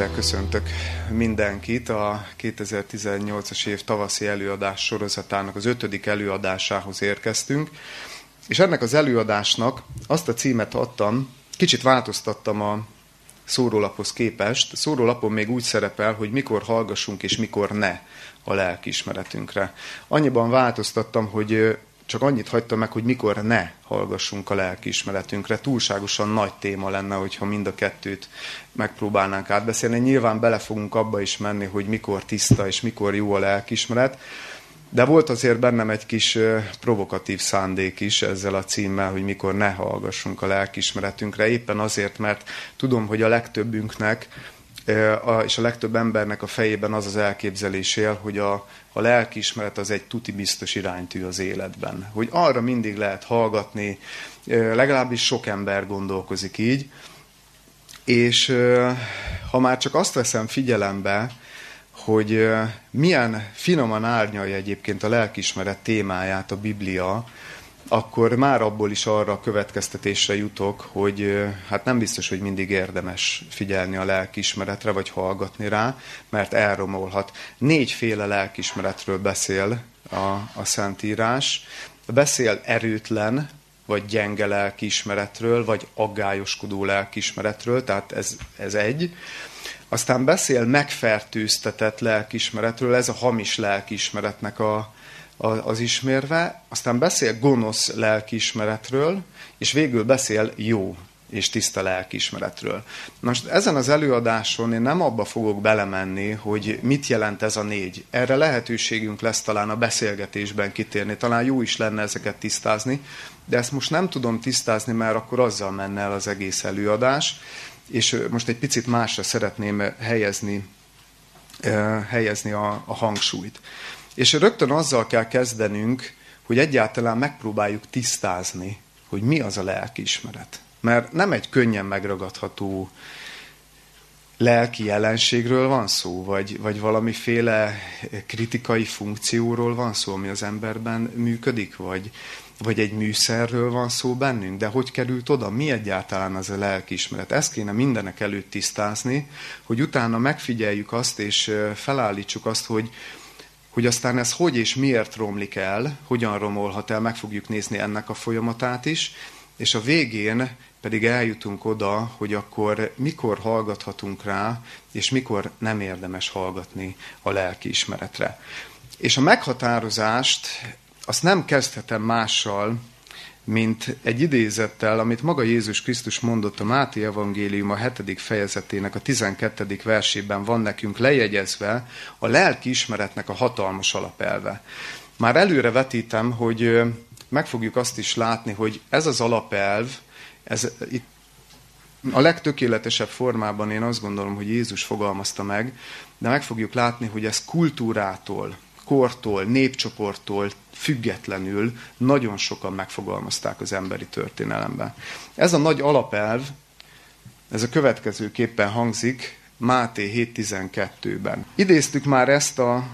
Szeretettel köszöntök mindenkit a 2018-as év tavaszi előadás sorozatának az ötödik előadásához érkeztünk, és ennek az előadásnak azt a címet adtam, kicsit változtattam a szórólaphoz képest. A szórólapon még úgy szerepel, hogy mikor hallgassunk és mikor ne a lelkiismeretünkre. Annyiban változtattam, hogy csak annyit hagytam meg, hogy mikor ne hallgassunk a lelkiismeretünkre. Túlságosan nagy téma lenne, hogyha mind a kettőt megpróbálnánk átbeszélni. Nyilván bele fogunk abba is menni, hogy mikor tiszta és mikor jó a lelkiismeret, de volt azért bennem egy kis provokatív szándék is ezzel a címmel, hogy mikor ne hallgassunk a lelkiismeretünkre, éppen azért, mert tudom, hogy a legtöbbünknek és a legtöbb embernek a fejében az az elképzelés él, hogy a, a lelkiismeret az egy tuti biztos iránytű az életben. Hogy arra mindig lehet hallgatni, legalábbis sok ember gondolkozik így, és ha már csak azt veszem figyelembe, hogy milyen finoman árnyalja egyébként a lelkismeret témáját a Biblia, akkor már abból is arra a következtetésre jutok, hogy hát nem biztos, hogy mindig érdemes figyelni a lelkismeretre, vagy hallgatni rá, mert elromolhat. Négyféle lelkismeretről beszél a, a Szentírás. Beszél erőtlen, vagy gyenge lelkiismeretről, vagy aggályoskodó lelkiismeretről, tehát ez, ez egy. Aztán beszél megfertőztetett lelkismeretről, ez a hamis lelkismeretnek a, az ismérve, aztán beszél gonosz lelkiismeretről, és végül beszél jó és tiszta lelkiismeretről. Most ezen az előadáson én nem abba fogok belemenni, hogy mit jelent ez a négy. Erre lehetőségünk lesz talán a beszélgetésben kitérni, talán jó is lenne ezeket tisztázni, de ezt most nem tudom tisztázni, mert akkor azzal menne el az egész előadás, és most egy picit másra szeretném helyezni, helyezni a, a hangsúlyt. És rögtön azzal kell kezdenünk, hogy egyáltalán megpróbáljuk tisztázni, hogy mi az a lelkiismeret. Mert nem egy könnyen megragadható lelki jelenségről van szó, vagy, vagy valamiféle kritikai funkcióról van szó, ami az emberben működik, vagy, vagy egy műszerről van szó bennünk, de hogy került oda, mi egyáltalán az a lelkiismeret. Ezt kéne mindenek előtt tisztázni, hogy utána megfigyeljük azt, és felállítsuk azt, hogy, hogy aztán ez hogy és miért romlik el, hogyan romolhat el, meg fogjuk nézni ennek a folyamatát is, és a végén pedig eljutunk oda, hogy akkor mikor hallgathatunk rá, és mikor nem érdemes hallgatni a lelki ismeretre. És a meghatározást azt nem kezdhetem mással, mint egy idézettel, amit maga Jézus Krisztus mondott a Máté Evangélium a 7. fejezetének a 12. versében van nekünk lejegyezve a lelki ismeretnek a hatalmas alapelve. Már előre vetítem, hogy meg fogjuk azt is látni, hogy ez az alapelv, ez itt a legtökéletesebb formában én azt gondolom, hogy Jézus fogalmazta meg, de meg fogjuk látni, hogy ez kultúrától, kortól, népcsoporttól függetlenül nagyon sokan megfogalmazták az emberi történelemben. Ez a nagy alapelv, ez a következőképpen hangzik Máté 7.12-ben. Idéztük már ezt a,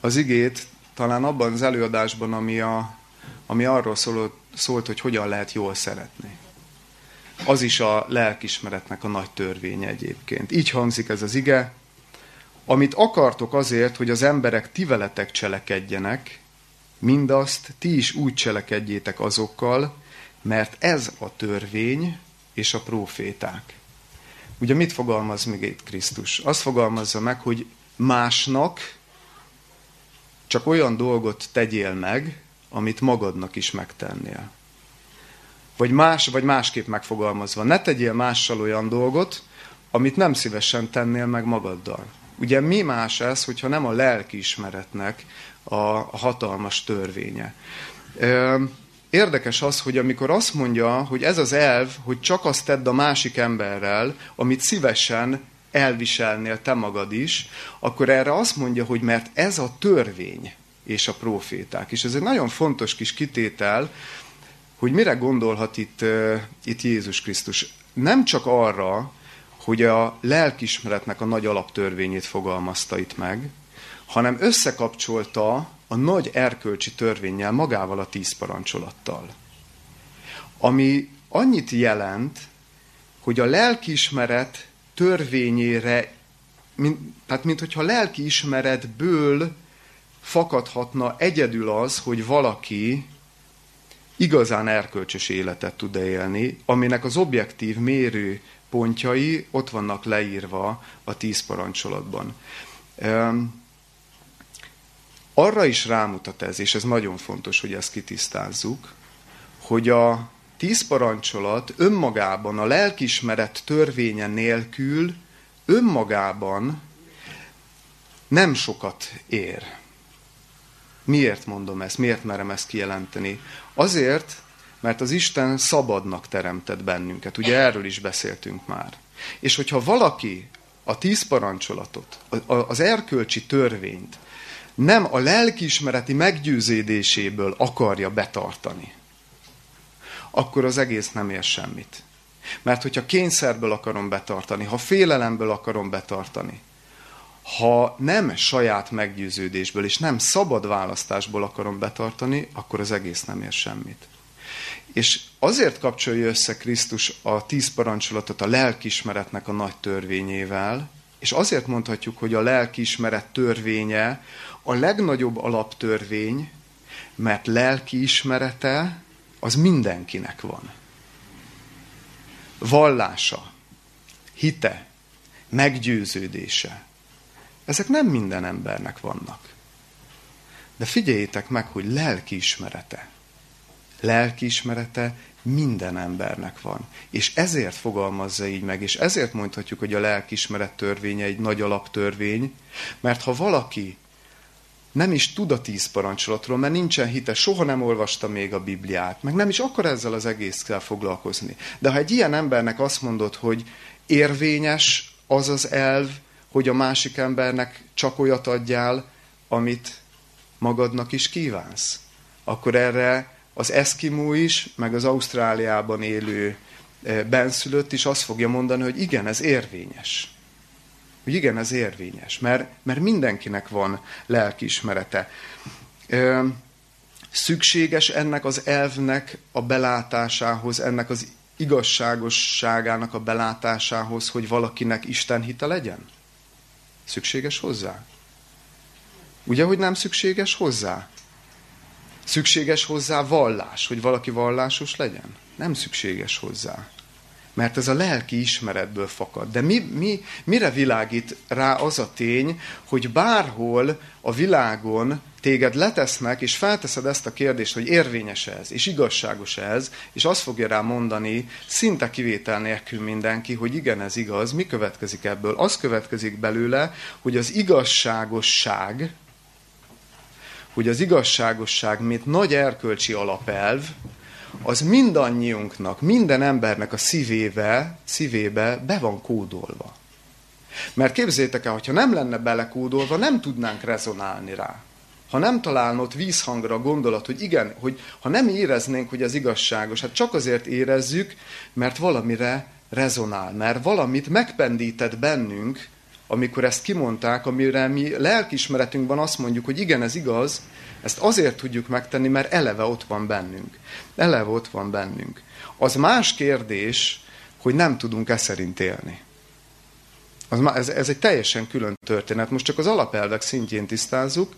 az igét talán abban az előadásban, ami, a, ami arról szólt, szólt, hogy hogyan lehet jól szeretni. Az is a lelkismeretnek a nagy törvénye egyébként. Így hangzik ez az ige, amit akartok azért, hogy az emberek ti veletek cselekedjenek, mindazt ti is úgy cselekedjétek azokkal, mert ez a törvény és a proféták. Ugye mit fogalmaz még itt Krisztus? Azt fogalmazza meg, hogy másnak csak olyan dolgot tegyél meg, amit magadnak is megtennél. Vagy más, vagy másképp megfogalmazva, ne tegyél mással olyan dolgot, amit nem szívesen tennél meg magaddal. Ugye mi más ez, hogyha nem a lelkiismeretnek a, a hatalmas törvénye. Érdekes az, hogy amikor azt mondja, hogy ez az elv, hogy csak azt tedd a másik emberrel, amit szívesen elviselnél te magad is, akkor erre azt mondja, hogy mert ez a törvény és a proféták. És ez egy nagyon fontos kis kitétel, hogy mire gondolhat itt, itt Jézus Krisztus. Nem csak arra, hogy a lelkismeretnek a nagy alaptörvényét fogalmazta itt meg, hanem összekapcsolta a nagy erkölcsi törvényel magával a tíz parancsolattal. Ami annyit jelent, hogy a lelkismeret törvényére mint, tehát mint hogyha lelki ismeretből fakadhatna egyedül az, hogy valaki igazán erkölcsös életet tud élni, aminek az objektív mérő pontjai ott vannak leírva a tíz parancsolatban. Arra is rámutat ez, és ez nagyon fontos, hogy ezt kitisztázzuk, hogy a tíz parancsolat önmagában, a lelkismeret törvénye nélkül önmagában nem sokat ér. Miért mondom ezt? Miért merem ezt kijelenteni? Azért, mert az Isten szabadnak teremtett bennünket. Ugye erről is beszéltünk már. És hogyha valaki a tíz parancsolatot, az erkölcsi törvényt nem a lelkiismereti meggyőződéséből akarja betartani, akkor az egész nem ér semmit. Mert hogyha kényszerből akarom betartani, ha félelemből akarom betartani, ha nem saját meggyőződésből és nem szabad választásból akarom betartani, akkor az egész nem ér semmit. És azért kapcsolja össze Krisztus a tíz parancsolatot a lelkismeretnek a nagy törvényével, és azért mondhatjuk, hogy a lelkiismeret törvénye a legnagyobb alaptörvény, mert lelkiismerete az mindenkinek van. Vallása, hite, meggyőződése. Ezek nem minden embernek vannak. De figyeljétek meg, hogy lelkiismerete. Lelkiismerete minden embernek van. És ezért fogalmazza így meg, és ezért mondhatjuk, hogy a lelkismeret törvénye egy nagy alaptörvény, mert ha valaki nem is tud a tíz parancsolatról, mert nincsen hite, soha nem olvasta még a Bibliát, meg nem is akar ezzel az egészkel foglalkozni. De ha egy ilyen embernek azt mondod, hogy érvényes az az elv, hogy a másik embernek csak olyat adjál, amit magadnak is kívánsz, akkor erre az eszkimó is, meg az Ausztráliában élő eh, benszülött is azt fogja mondani, hogy igen, ez érvényes hogy igen, ez érvényes, mert, mert mindenkinek van lelkiismerete. Szükséges ennek az elvnek a belátásához, ennek az igazságosságának a belátásához, hogy valakinek Isten hite legyen? Szükséges hozzá? Ugye, hogy nem szükséges hozzá? Szükséges hozzá vallás, hogy valaki vallásos legyen? Nem szükséges hozzá mert ez a lelki ismeretből fakad. De mi, mi, mire világít rá az a tény, hogy bárhol a világon téged letesznek, és felteszed ezt a kérdést, hogy érvényes ez, és igazságos ez, és azt fogja rá mondani, szinte kivétel nélkül mindenki, hogy igen, ez igaz, mi következik ebből? Az következik belőle, hogy az igazságosság, hogy az igazságosság, mint nagy erkölcsi alapelv, az mindannyiunknak, minden embernek a szívébe, szívébe be van kódolva. Mert képzétek el, hogyha nem lenne belekódolva, nem tudnánk rezonálni rá. Ha nem találna ott vízhangra a gondolat, hogy igen, hogy ha nem éreznénk, hogy ez igazságos, hát csak azért érezzük, mert valamire rezonál, mert valamit megpendített bennünk, amikor ezt kimondták, amire mi lelkismeretünkben azt mondjuk, hogy igen, ez igaz, ezt azért tudjuk megtenni, mert eleve ott van bennünk. Eleve ott van bennünk. Az más kérdés, hogy nem tudunk e szerint élni. Az, ez, ez egy teljesen külön történet. Most csak az alapelvek szintjén tisztázzuk,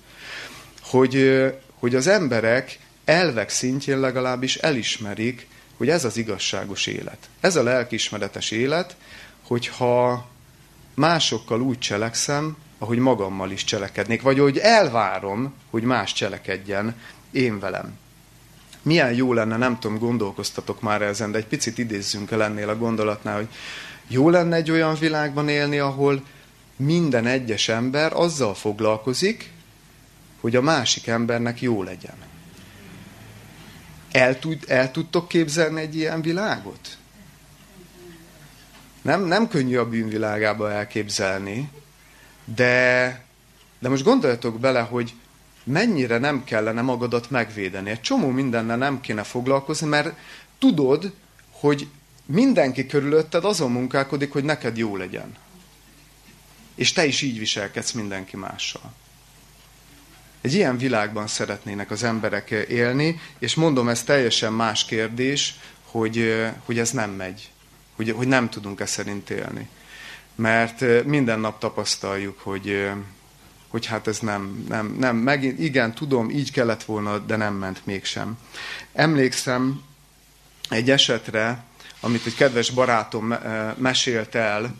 hogy, hogy az emberek elvek szintjén legalábbis elismerik, hogy ez az igazságos élet. Ez a lelkismeretes élet, hogyha másokkal úgy cselekszem, ahogy magammal is cselekednék, vagy hogy elvárom, hogy más cselekedjen én velem. Milyen jó lenne, nem tudom, gondolkoztatok már ezen, de egy picit idézzünk el ennél a gondolatnál, hogy jó lenne egy olyan világban élni, ahol minden egyes ember azzal foglalkozik, hogy a másik embernek jó legyen. El, tud, el tudtok képzelni egy ilyen világot? Nem, nem könnyű a bűnvilágába elképzelni, de, de most gondoljatok bele, hogy mennyire nem kellene magadat megvédeni. Egy csomó mindennel nem kéne foglalkozni, mert tudod, hogy mindenki körülötted azon munkálkodik, hogy neked jó legyen. És te is így viselkedsz mindenki mással. Egy ilyen világban szeretnének az emberek élni, és mondom, ez teljesen más kérdés, hogy, hogy ez nem megy, hogy, hogy nem tudunk e szerint élni. mert minden nap tapasztaljuk, hogy, hogy hát ez nem, nem, nem, megint, igen, tudom, így kellett volna, de nem ment mégsem. Emlékszem egy esetre, amit egy kedves barátom mesélt el,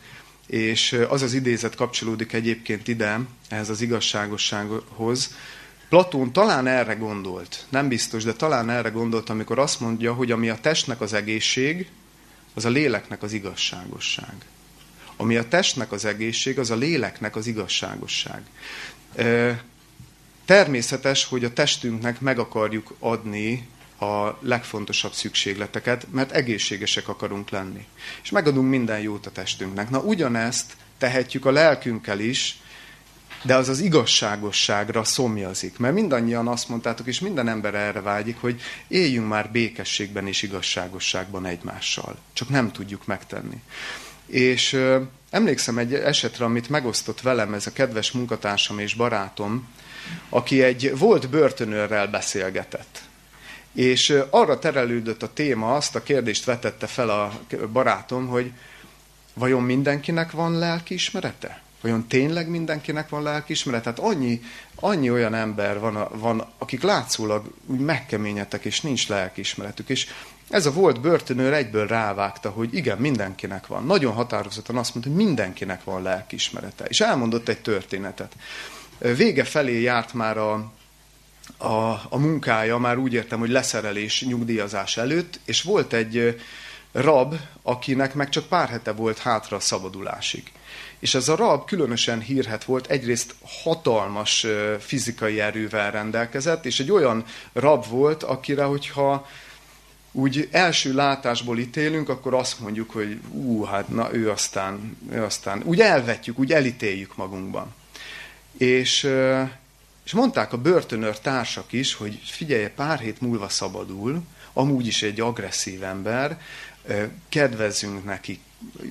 és az az idézet kapcsolódik egyébként ide, ehhez az igazságossághoz. Platón talán erre gondolt, nem biztos, de talán erre gondolt, amikor azt mondja, hogy ami a testnek az egészség, az a léleknek az igazságosság. Ami a testnek az egészség, az a léleknek az igazságosság. Természetes, hogy a testünknek meg akarjuk adni a legfontosabb szükségleteket, mert egészségesek akarunk lenni. És megadunk minden jót a testünknek. Na ugyanezt tehetjük a lelkünkkel is, de az az igazságosságra szomjazik. Mert mindannyian azt mondtátok, és minden ember erre vágyik, hogy éljünk már békességben és igazságosságban egymással. Csak nem tudjuk megtenni. És ö, emlékszem egy esetre, amit megosztott velem ez a kedves munkatársam és barátom, aki egy volt börtönőrrel beszélgetett. És arra terelődött a téma, azt a kérdést vetette fel a barátom, hogy vajon mindenkinek van lelkiismerete? Vajon tényleg mindenkinek van lelkiismeret? Tehát annyi, annyi olyan ember van, van, akik látszólag úgy megkeményedtek, és nincs lelkiismeretük. És ez a volt börtönőr egyből rávágta, hogy igen, mindenkinek van. Nagyon határozottan azt mondta, hogy mindenkinek van lelkiismerete. És elmondott egy történetet. Vége felé járt már a, a, a munkája, már úgy értem, hogy leszerelés, nyugdíjazás előtt, és volt egy rab, akinek meg csak pár hete volt hátra a szabadulásig. És ez a rab különösen hírhet volt, egyrészt hatalmas fizikai erővel rendelkezett, és egy olyan rab volt, akire, hogyha úgy első látásból ítélünk, akkor azt mondjuk, hogy ú, hát na ő aztán, ő aztán, úgy elvetjük, úgy elítéljük magunkban. És, és mondták a börtönőr társak is, hogy figyelje, pár hét múlva szabadul, amúgy is egy agresszív ember, kedvezzünk neki,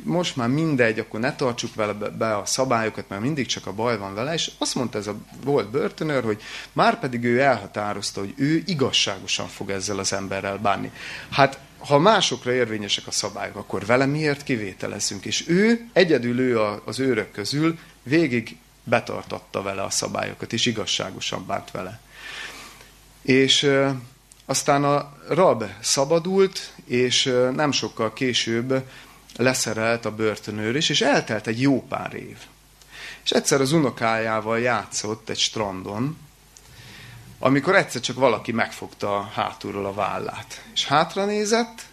most már mindegy, akkor ne tartsuk vele be a szabályokat, mert mindig csak a baj van vele, és azt mondta ez a volt börtönőr, hogy már pedig ő elhatározta, hogy ő igazságosan fog ezzel az emberrel bánni. Hát ha másokra érvényesek a szabályok, akkor vele miért kivételezzünk? És ő, egyedül ő az őrök közül végig betartatta vele a szabályokat, és igazságosan bánt vele. És aztán a rab szabadult, és nem sokkal később leszerelt a börtönőr is, és eltelt egy jó pár év. És egyszer az unokájával játszott egy strandon, amikor egyszer csak valaki megfogta hátulról a vállát. És hátra nézett,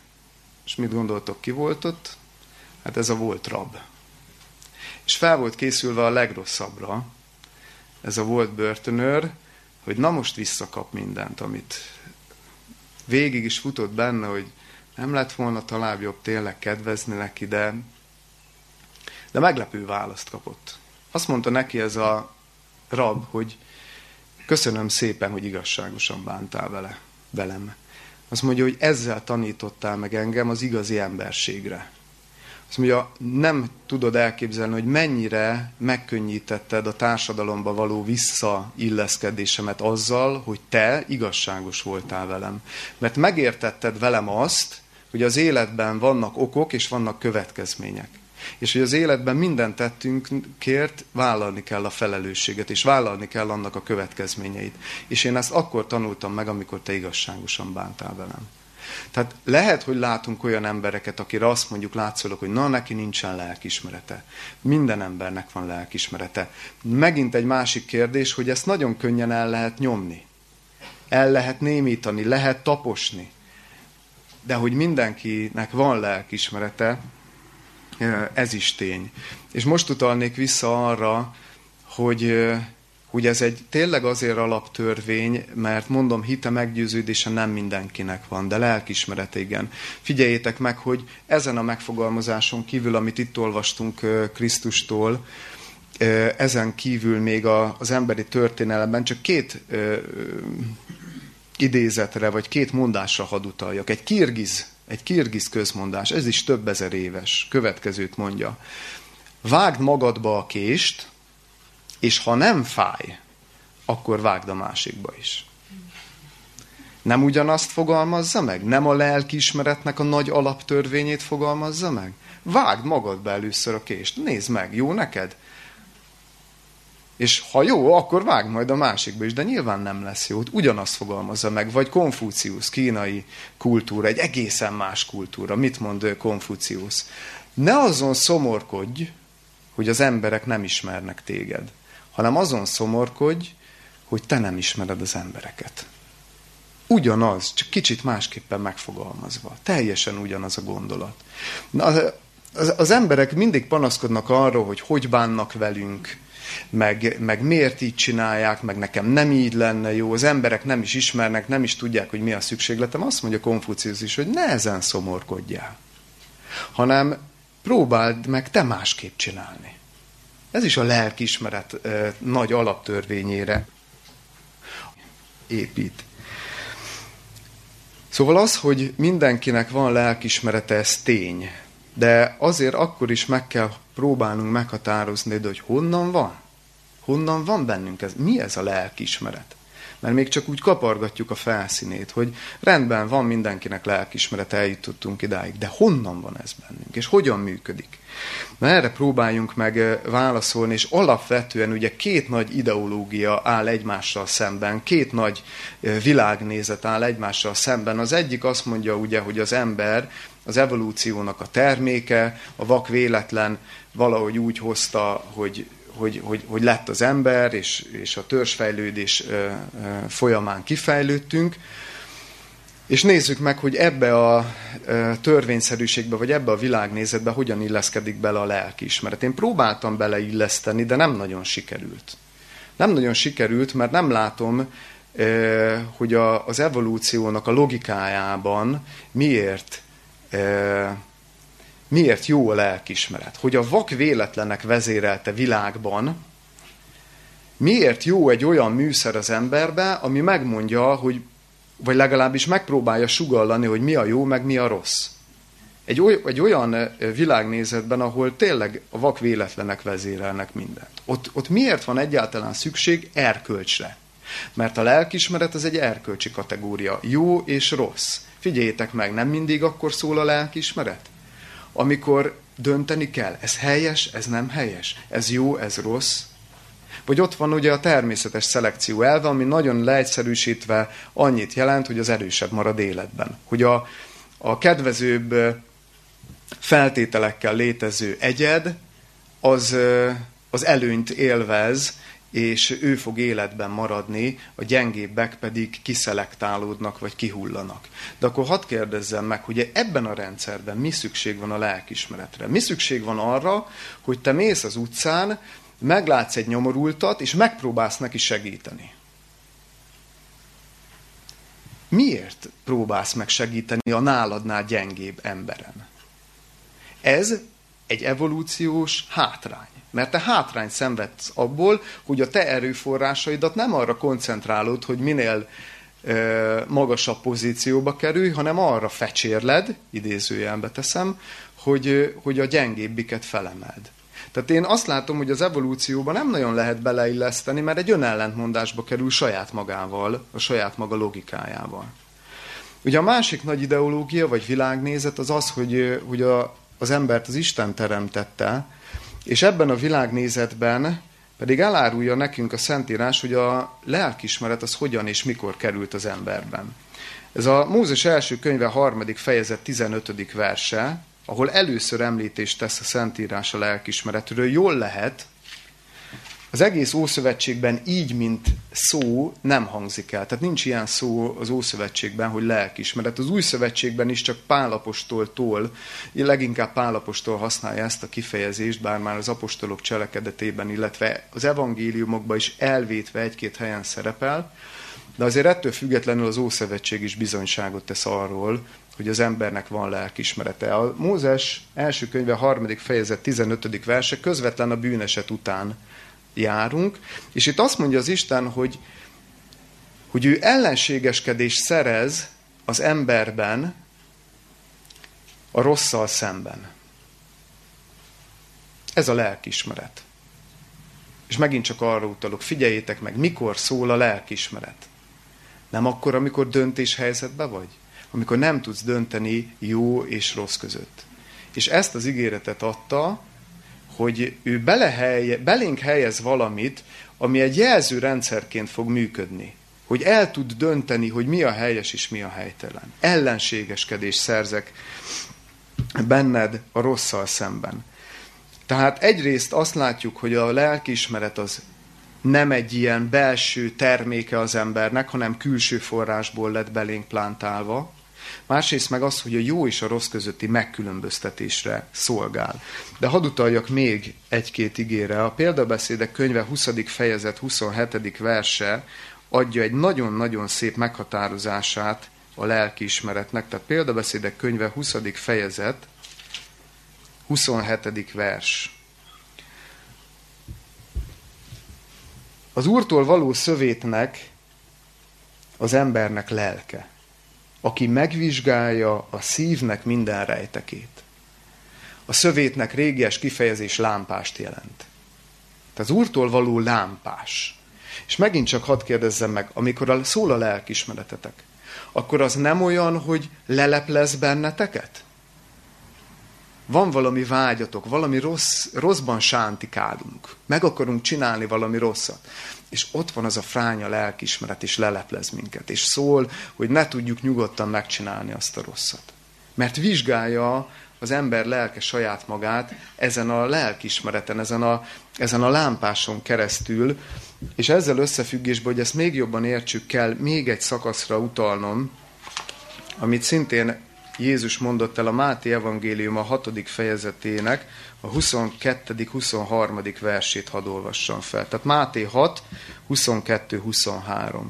és mit gondoltok, ki volt ott? Hát ez a volt rab. És fel volt készülve a legrosszabbra, ez a volt börtönőr, hogy na most visszakap mindent, amit végig is futott benne, hogy nem lett volna talán jobb tényleg kedvezni neki, de, de meglepő választ kapott. Azt mondta neki ez a rab, hogy köszönöm szépen, hogy igazságosan bántál vele, velem. Azt mondja, hogy ezzel tanítottál meg engem az igazi emberségre. Azt mondja, nem tudod elképzelni, hogy mennyire megkönnyítetted a társadalomba való visszailleszkedésemet azzal, hogy te igazságos voltál velem. Mert megértetted velem azt, hogy az életben vannak okok és vannak következmények. És hogy az életben minden tettünkért vállalni kell a felelősséget, és vállalni kell annak a következményeit. És én ezt akkor tanultam meg, amikor te igazságosan bántál velem. Tehát lehet, hogy látunk olyan embereket, akire azt mondjuk látszolok, hogy na, neki nincsen lelkismerete. Minden embernek van lelkismerete. Megint egy másik kérdés, hogy ezt nagyon könnyen el lehet nyomni. El lehet némítani, lehet taposni de hogy mindenkinek van lelkismerete, ez is tény. És most utalnék vissza arra, hogy, hogy ez egy tényleg azért alaptörvény, mert mondom, hite meggyőződése nem mindenkinek van, de lelkismeret igen. Figyeljétek meg, hogy ezen a megfogalmazáson kívül, amit itt olvastunk Krisztustól, ezen kívül még az emberi történelemben csak két idézetre, vagy két mondásra hadd utaljak. Egy kirgiz, egy kirgiz közmondás, ez is több ezer éves, következőt mondja. Vágd magadba a kést, és ha nem fáj, akkor vágd a másikba is. Nem ugyanazt fogalmazza meg? Nem a lelkiismeretnek a nagy alaptörvényét fogalmazza meg? Vágd magadba először a kést, nézd meg, jó neked? És ha jó, akkor vág majd a másikba is, de nyilván nem lesz jó. Ugyanazt fogalmazza meg. Vagy Konfucius, kínai kultúra, egy egészen más kultúra. Mit mond Konfucius? Ne azon szomorkodj, hogy az emberek nem ismernek téged, hanem azon szomorkodj, hogy te nem ismered az embereket. Ugyanaz, csak kicsit másképpen megfogalmazva. Teljesen ugyanaz a gondolat. Na, az, az emberek mindig panaszkodnak arról, hogy hogy bánnak velünk, meg, meg miért így csinálják, meg nekem nem így lenne jó, az emberek nem is ismernek, nem is tudják, hogy mi a szükségletem. Azt mondja Konfucius is, hogy ne ezen szomorkodjál, hanem próbáld meg te másképp csinálni. Ez is a lelkismeret e, nagy alaptörvényére épít. Szóval az, hogy mindenkinek van lelkismerete, ez tény. De azért akkor is meg kell próbálnunk meghatározni, de hogy honnan van? Honnan van bennünk ez? Mi ez a lelkismeret? Mert még csak úgy kapargatjuk a felszínét, hogy rendben van mindenkinek lelkismeret, eljutottunk idáig, de honnan van ez bennünk, és hogyan működik? Na erre próbáljunk meg válaszolni, és alapvetően ugye két nagy ideológia áll egymással szemben, két nagy világnézet áll egymással szemben. Az egyik azt mondja ugye, hogy az ember az evolúciónak a terméke, a vak véletlen valahogy úgy hozta, hogy, hogy, hogy, hogy lett az ember, és, és a törzsfejlődés folyamán kifejlődtünk. És nézzük meg, hogy ebbe a törvényszerűségbe, vagy ebbe a világnézetbe hogyan illeszkedik bele a lelkiismeret. Én próbáltam beleilleszteni, de nem nagyon sikerült. Nem nagyon sikerült, mert nem látom, hogy az evolúciónak a logikájában miért miért jó a lelkismeret. Hogy a vak véletlenek vezérelte világban miért jó egy olyan műszer az emberbe, ami megmondja, hogy, vagy legalábbis megpróbálja sugallani, hogy mi a jó, meg mi a rossz. Egy, oly, egy olyan világnézetben, ahol tényleg a vak véletlenek vezérelnek mindent. Ott, ott miért van egyáltalán szükség erkölcsre? Mert a lelkismeret az egy erkölcsi kategória. Jó és rossz. Figyeljétek meg, nem mindig akkor szól a lelkismeret? Amikor dönteni kell, ez helyes, ez nem helyes, ez jó, ez rossz. Vagy ott van ugye a természetes szelekció elve, ami nagyon leegyszerűsítve annyit jelent, hogy az erősebb marad életben. Hogy a, a kedvezőbb feltételekkel létező egyed, az, az előnyt élvez, és ő fog életben maradni, a gyengébbek pedig kiszelektálódnak, vagy kihullanak. De akkor hadd kérdezzem meg, hogy ebben a rendszerben mi szükség van a lelkismeretre? Mi szükség van arra, hogy te mész az utcán, meglátsz egy nyomorultat, és megpróbálsz neki segíteni? Miért próbálsz meg segíteni a náladnál gyengébb emberen? Ez egy evolúciós hátrány. Mert te hátrány szenvedsz abból, hogy a te erőforrásaidat nem arra koncentrálod, hogy minél ö, magasabb pozícióba kerülj, hanem arra fecsérled, idézőjelbe teszem, hogy, hogy a gyengébbiket felemeld. Tehát én azt látom, hogy az evolúcióban nem nagyon lehet beleilleszteni, mert egy önellentmondásba kerül saját magával, a saját maga logikájával. Ugye a másik nagy ideológia, vagy világnézet az az, hogy, hogy a, az embert az Isten teremtette, és ebben a világnézetben pedig elárulja nekünk a Szentírás, hogy a lelkismeret az hogyan és mikor került az emberben. Ez a Mózes első könyve harmadik fejezet 15. verse, ahol először említést tesz a Szentírás a lelkismeretről, jól lehet, az egész Ószövetségben így, mint szó nem hangzik el. Tehát nincs ilyen szó az Ószövetségben, hogy lelkismeret. Az Új Szövetségben is csak Pálapostoltól, leginkább Pálapostól használja ezt a kifejezést, bár már az apostolok cselekedetében, illetve az evangéliumokban is elvétve egy-két helyen szerepel. De azért ettől függetlenül az Ószövetség is bizonyságot tesz arról, hogy az embernek van lelkismerete. A Mózes első könyve harmadik fejezet 15. verse közvetlen a bűneset után járunk, és itt azt mondja az Isten, hogy, hogy ő ellenségeskedés szerez az emberben a rosszal szemben. Ez a lelkismeret. És megint csak arra utalok, figyeljétek meg, mikor szól a lelkismeret. Nem akkor, amikor döntéshelyzetben vagy? Amikor nem tudsz dönteni jó és rossz között. És ezt az ígéretet adta, hogy ő belehelye, belénk helyez valamit, ami egy jelzőrendszerként fog működni. Hogy el tud dönteni, hogy mi a helyes és mi a helytelen. Ellenségeskedés szerzek benned a rosszal szemben. Tehát egyrészt azt látjuk, hogy a lelkiismeret az nem egy ilyen belső terméke az embernek, hanem külső forrásból lett belénk plántálva. Másrészt meg az, hogy a jó és a rossz közötti megkülönböztetésre szolgál. De hadd utaljak még egy-két igére. A példabeszédek könyve 20. fejezet 27. verse adja egy nagyon-nagyon szép meghatározását a lelkiismeretnek. Tehát példabeszédek könyve 20. fejezet 27. vers. Az Úrtól való szövétnek az embernek lelke, aki megvizsgálja a szívnek minden rejtekét. A szövétnek régies kifejezés lámpást jelent. Tehát az Úrtól való lámpás. És megint csak hadd kérdezzem meg, amikor szól a lelkismeretetek, akkor az nem olyan, hogy leleplez benneteket? van valami vágyatok, valami rossz, rosszban sántikálunk, meg akarunk csinálni valami rosszat, és ott van az a fránya lelkismeret, és leleplez minket, és szól, hogy ne tudjuk nyugodtan megcsinálni azt a rosszat. Mert vizsgálja az ember lelke saját magát ezen a lelkismereten, ezen a, ezen a lámpáson keresztül, és ezzel összefüggésben, hogy ezt még jobban értsük kell, még egy szakaszra utalnom, amit szintén Jézus mondott el a Máté evangélium a hatodik fejezetének a 22.-23. versét hadd olvassam fel. Tehát Máté 6, 22-23.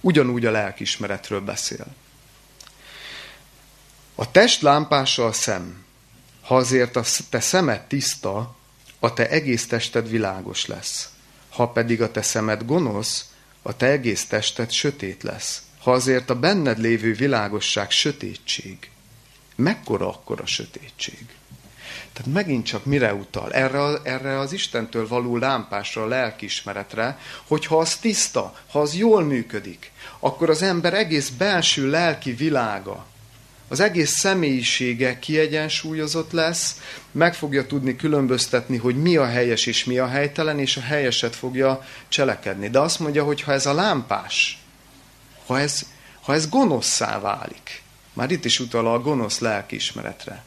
Ugyanúgy a lelkismeretről beszél. A test lámpása a szem. Ha azért a te szemed tiszta, a te egész tested világos lesz. Ha pedig a te szemed gonosz, a te egész tested sötét lesz ha azért a benned lévő világosság sötétség, mekkora akkor a sötétség? Tehát megint csak mire utal? Erre, erre az Istentől való lámpásra, a lelkismeretre, hogyha az tiszta, ha az jól működik, akkor az ember egész belső lelki világa, az egész személyisége kiegyensúlyozott lesz, meg fogja tudni különböztetni, hogy mi a helyes és mi a helytelen, és a helyeset fogja cselekedni. De azt mondja, hogy ha ez a lámpás, ha ez, ha ez gonoszszá válik, már itt is utal a gonosz lelkiismeretre,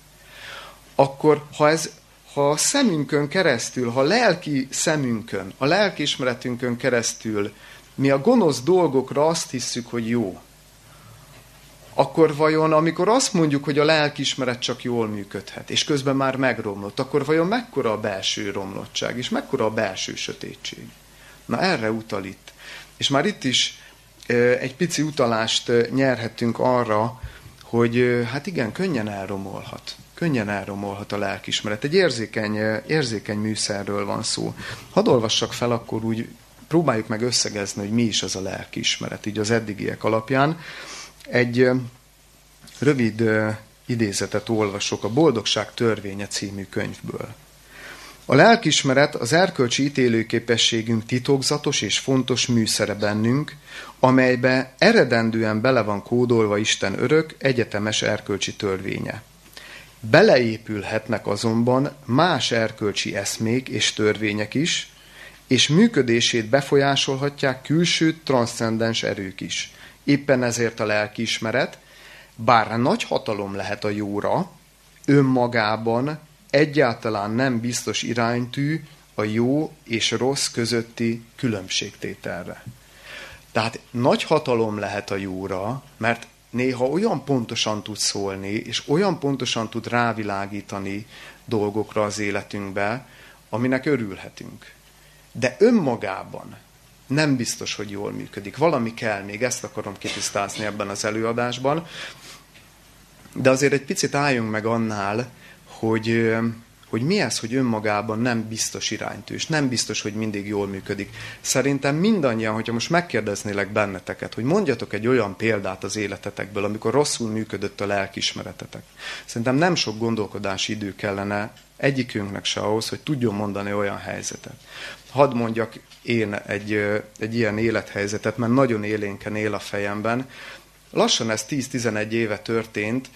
akkor ha ez ha a szemünkön keresztül, ha a lelki szemünkön, a lelkiismeretünkön keresztül mi a gonosz dolgokra azt hisszük, hogy jó, akkor vajon, amikor azt mondjuk, hogy a lelkiismeret csak jól működhet, és közben már megromlott, akkor vajon mekkora a belső romlottság, és mekkora a belső sötétség? Na erre utal itt. És már itt is egy pici utalást nyerhetünk arra, hogy hát igen, könnyen elromolhat. Könnyen elromolhat a lelkismeret. Egy érzékeny, érzékeny műszerről van szó. Hadd olvassak fel, akkor úgy próbáljuk meg összegezni, hogy mi is az a lelkiismeret, így az eddigiek alapján. Egy rövid idézetet olvasok a Boldogság törvénye című könyvből. A lelkismeret az erkölcsi ítélőképességünk titokzatos és fontos műszere bennünk, amelybe eredendően bele van kódolva Isten örök, egyetemes erkölcsi törvénye. Beleépülhetnek azonban más erkölcsi eszmék és törvények is, és működését befolyásolhatják külső transzcendens erők is. Éppen ezért a lelkiismeret, bár nagy hatalom lehet a jóra, önmagában egyáltalán nem biztos iránytű a jó és rossz közötti különbségtételre. Tehát nagy hatalom lehet a jóra, mert néha olyan pontosan tud szólni, és olyan pontosan tud rávilágítani dolgokra az életünkbe, aminek örülhetünk. De önmagában nem biztos, hogy jól működik. Valami kell még, ezt akarom kitisztázni ebben az előadásban. De azért egy picit álljunk meg annál, hogy, hogy mi ez, hogy önmagában nem biztos iránytű, és nem biztos, hogy mindig jól működik. Szerintem mindannyian, hogyha most megkérdeznélek benneteket, hogy mondjatok egy olyan példát az életetekből, amikor rosszul működött a lelkismeretetek. Szerintem nem sok gondolkodási idő kellene Egyikünknek se ahhoz, hogy tudjon mondani olyan helyzetet. Hadd mondjak én egy, egy ilyen élethelyzetet, mert nagyon élénken él a fejemben. Lassan ez 10-11 éve történt,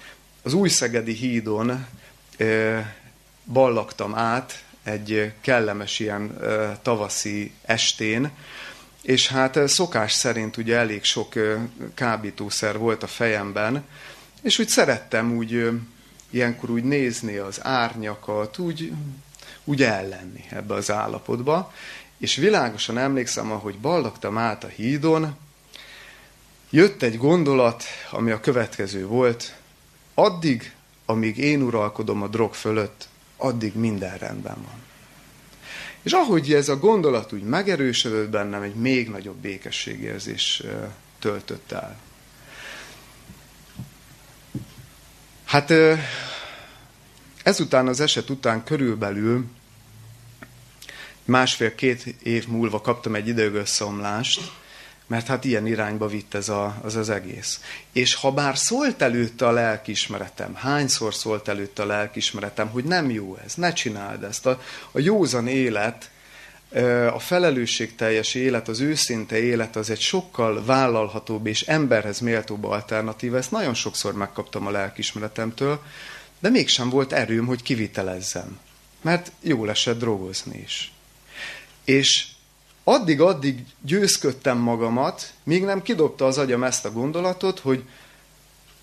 az Újszegedi hídon ballaktam át egy kellemes ilyen tavaszi estén, és hát szokás szerint ugye elég sok kábítószer volt a fejemben, és úgy szerettem úgy ilyenkor úgy nézni az árnyakat, úgy, úgy ellenni ebbe az állapotba. És világosan emlékszem, ahogy ballagtam át a hídon, jött egy gondolat, ami a következő volt, addig, amíg én uralkodom a drog fölött, addig minden rendben van. És ahogy ez a gondolat úgy megerősödött bennem, egy még nagyobb békességérzés töltött el. Hát ezután az eset után körülbelül másfél-két év múlva kaptam egy időgösszomlást, mert hát ilyen irányba vitt ez a, az az egész. És ha bár szólt előtte a lelkismeretem, hányszor szólt előtte a lelkismeretem, hogy nem jó ez, ne csináld ezt. A, a józan élet, a felelősségteljes élet, az őszinte élet az egy sokkal vállalhatóbb és emberhez méltóbb alternatíva. Ezt nagyon sokszor megkaptam a lelkismeretemtől, de mégsem volt erőm, hogy kivitelezzem. Mert jó esett drogozni is. És addig-addig győzködtem magamat, míg nem kidobta az agyam ezt a gondolatot, hogy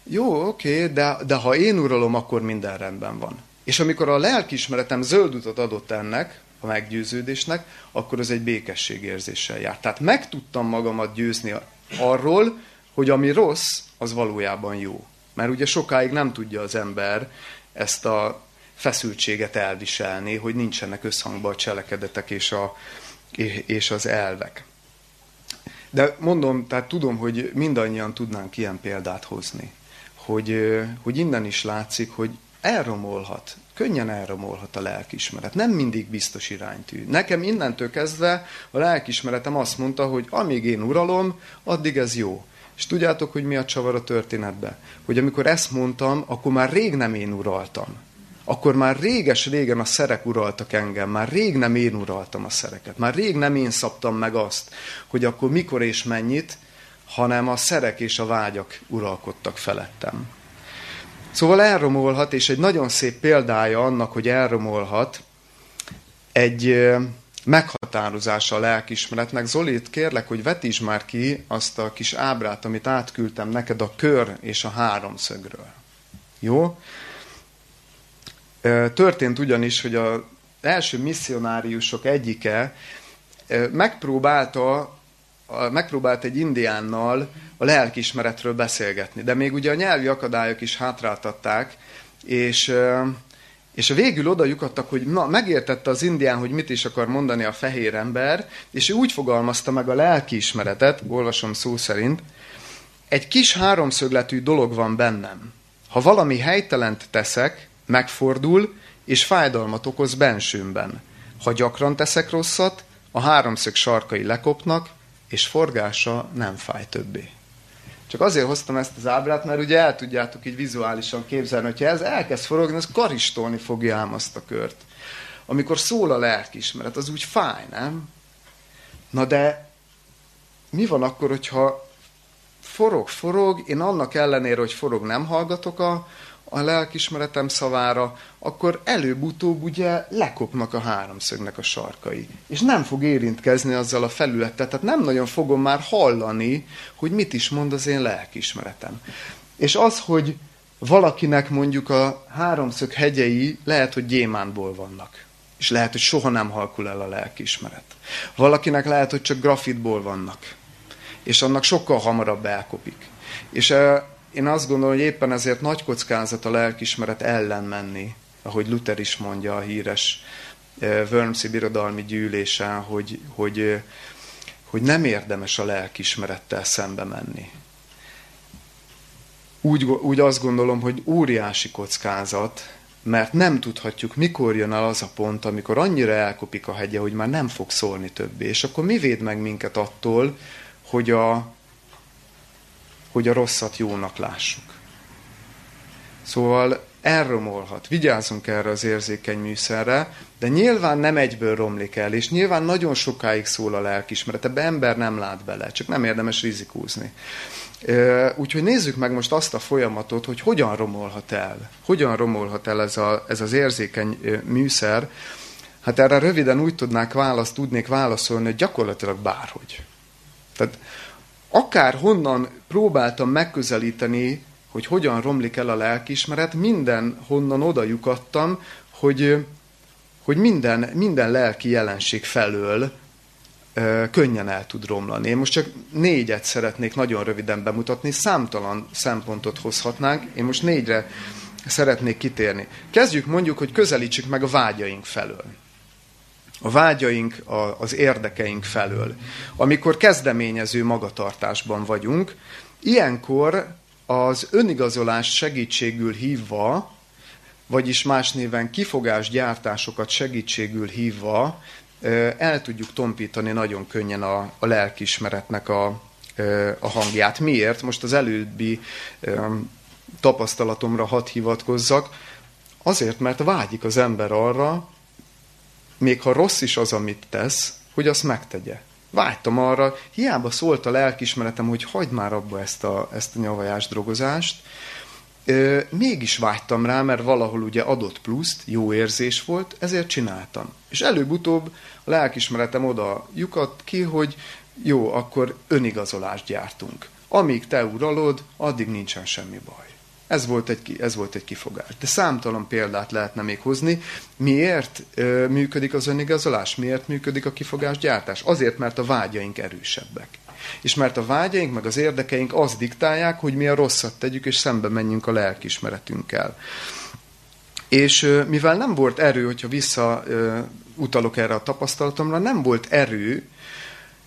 jó, oké, de, de ha én uralom, akkor minden rendben van. És amikor a lelkismeretem zöld utat adott ennek, a meggyőződésnek, akkor az egy békességérzéssel jár. Tehát meg tudtam magamat győzni arról, hogy ami rossz, az valójában jó. Mert ugye sokáig nem tudja az ember ezt a feszültséget elviselni, hogy nincsenek összhangban a cselekedetek és, a, és az elvek. De mondom, tehát tudom, hogy mindannyian tudnánk ilyen példát hozni. Hogy, hogy innen is látszik, hogy elromolhat, könnyen elromolhat a lelkismeret. Nem mindig biztos iránytű. Nekem innentől kezdve a lelkismeretem azt mondta, hogy amíg én uralom, addig ez jó. És tudjátok, hogy mi a csavar a történetben? Hogy amikor ezt mondtam, akkor már rég nem én uraltam. Akkor már réges-régen a szerek uraltak engem, már rég nem én uraltam a szereket, már rég nem én szabtam meg azt, hogy akkor mikor és mennyit, hanem a szerek és a vágyak uralkodtak felettem. Szóval elromolhat, és egy nagyon szép példája annak, hogy elromolhat, egy meghatározása a lelkismeretnek. Zolit, kérlek, hogy vetíts már ki azt a kis ábrát, amit átküldtem neked a kör és a háromszögről. Jó? Történt ugyanis, hogy az első misszionáriusok egyike megpróbálta, megpróbált egy indiánnal a lelkismeretről beszélgetni. De még ugye a nyelvi akadályok is hátráltatták, és, és végül oda lyukadtak, hogy na, megértette az indián, hogy mit is akar mondani a fehér ember, és ő úgy fogalmazta meg a lelkiismeretet, olvasom szó szerint, egy kis háromszögletű dolog van bennem. Ha valami helytelent teszek, megfordul, és fájdalmat okoz bensőmben. Ha gyakran teszek rosszat, a háromszög sarkai lekopnak, és forgása nem fáj többé. Csak azért hoztam ezt az ábrát, mert ugye el tudjátok így vizuálisan képzelni, hogyha ez elkezd forogni, az karistolni fogja ám azt a kört. Amikor szól a lelkismeret, az úgy fáj, nem? Na de mi van akkor, hogyha forog, forog, én annak ellenére, hogy forog, nem hallgatok a, a lelkismeretem szavára, akkor előbb-utóbb ugye lekopnak a háromszögnek a sarkai. És nem fog érintkezni azzal a felülettel, tehát nem nagyon fogom már hallani, hogy mit is mond az én lelkismeretem. És az, hogy valakinek mondjuk a háromszög hegyei lehet, hogy gyémánból vannak. És lehet, hogy soha nem halkul el a lelkiismeret. Valakinek lehet, hogy csak grafitból vannak. És annak sokkal hamarabb elkopik. És én azt gondolom, hogy éppen ezért nagy kockázat a lelkismeret ellen menni, ahogy Luther is mondja a híres Wormsi birodalmi gyűlésen, hogy, hogy, hogy nem érdemes a lelkismerettel szembe menni. Úgy, úgy azt gondolom, hogy óriási kockázat, mert nem tudhatjuk, mikor jön el az a pont, amikor annyira elkopik a hegye, hogy már nem fog szólni többé. És akkor mi véd meg minket attól, hogy a, hogy a rosszat jónak lássuk. Szóval elromolhat. Vigyázzunk erre az érzékeny műszerre, de nyilván nem egyből romlik el, és nyilván nagyon sokáig szól a lelkismeret. Ebbe ember nem lát bele, csak nem érdemes rizikózni. Úgyhogy nézzük meg most azt a folyamatot, hogy hogyan romolhat el. Hogyan romolhat el ez, a, ez az érzékeny műszer. Hát erre röviden úgy tudnák választ, tudnék válaszolni, hogy gyakorlatilag bárhogy. Tehát akár honnan próbáltam megközelíteni, hogy hogyan romlik el a lelkismeret, minden honnan oda lyukadtam, hogy, hogy minden, minden lelki jelenség felől könnyen el tud romlani. Én most csak négyet szeretnék nagyon röviden bemutatni, számtalan szempontot hozhatnánk, én most négyre szeretnék kitérni. Kezdjük mondjuk, hogy közelítsük meg a vágyaink felől. A vágyaink, a, az érdekeink felől. Amikor kezdeményező magatartásban vagyunk, ilyenkor az önigazolás segítségül hívva, vagyis más néven kifogásgyártásokat segítségül hívva el tudjuk tompítani nagyon könnyen a, a lelkismeretnek a, a hangját. Miért? Most az előbbi tapasztalatomra hadd hivatkozzak. Azért, mert vágyik az ember arra, még ha rossz is az, amit tesz, hogy azt megtegye. Vágytam arra, hiába szólt a lelkismeretem, hogy hagyd már abba ezt a, ezt a nyavajás drogozást, mégis vágytam rá, mert valahol ugye adott pluszt, jó érzés volt, ezért csináltam. És előbb-utóbb a lelkismeretem oda lyukadt ki, hogy jó, akkor önigazolást gyártunk. Amíg te uralod, addig nincsen semmi baj. Ez volt, egy, ez volt egy kifogás. De számtalan példát lehetne még hozni. Miért ö, működik az önigazolás? Miért működik a kifogás gyártás? Azért, mert a vágyaink erősebbek. És mert a vágyaink, meg az érdekeink azt diktálják, hogy mi a rosszat tegyük, és szembe menjünk a lelkismeretünkkel. És mivel nem volt erő, hogyha vissza utalok erre a tapasztalatomra, nem volt erő,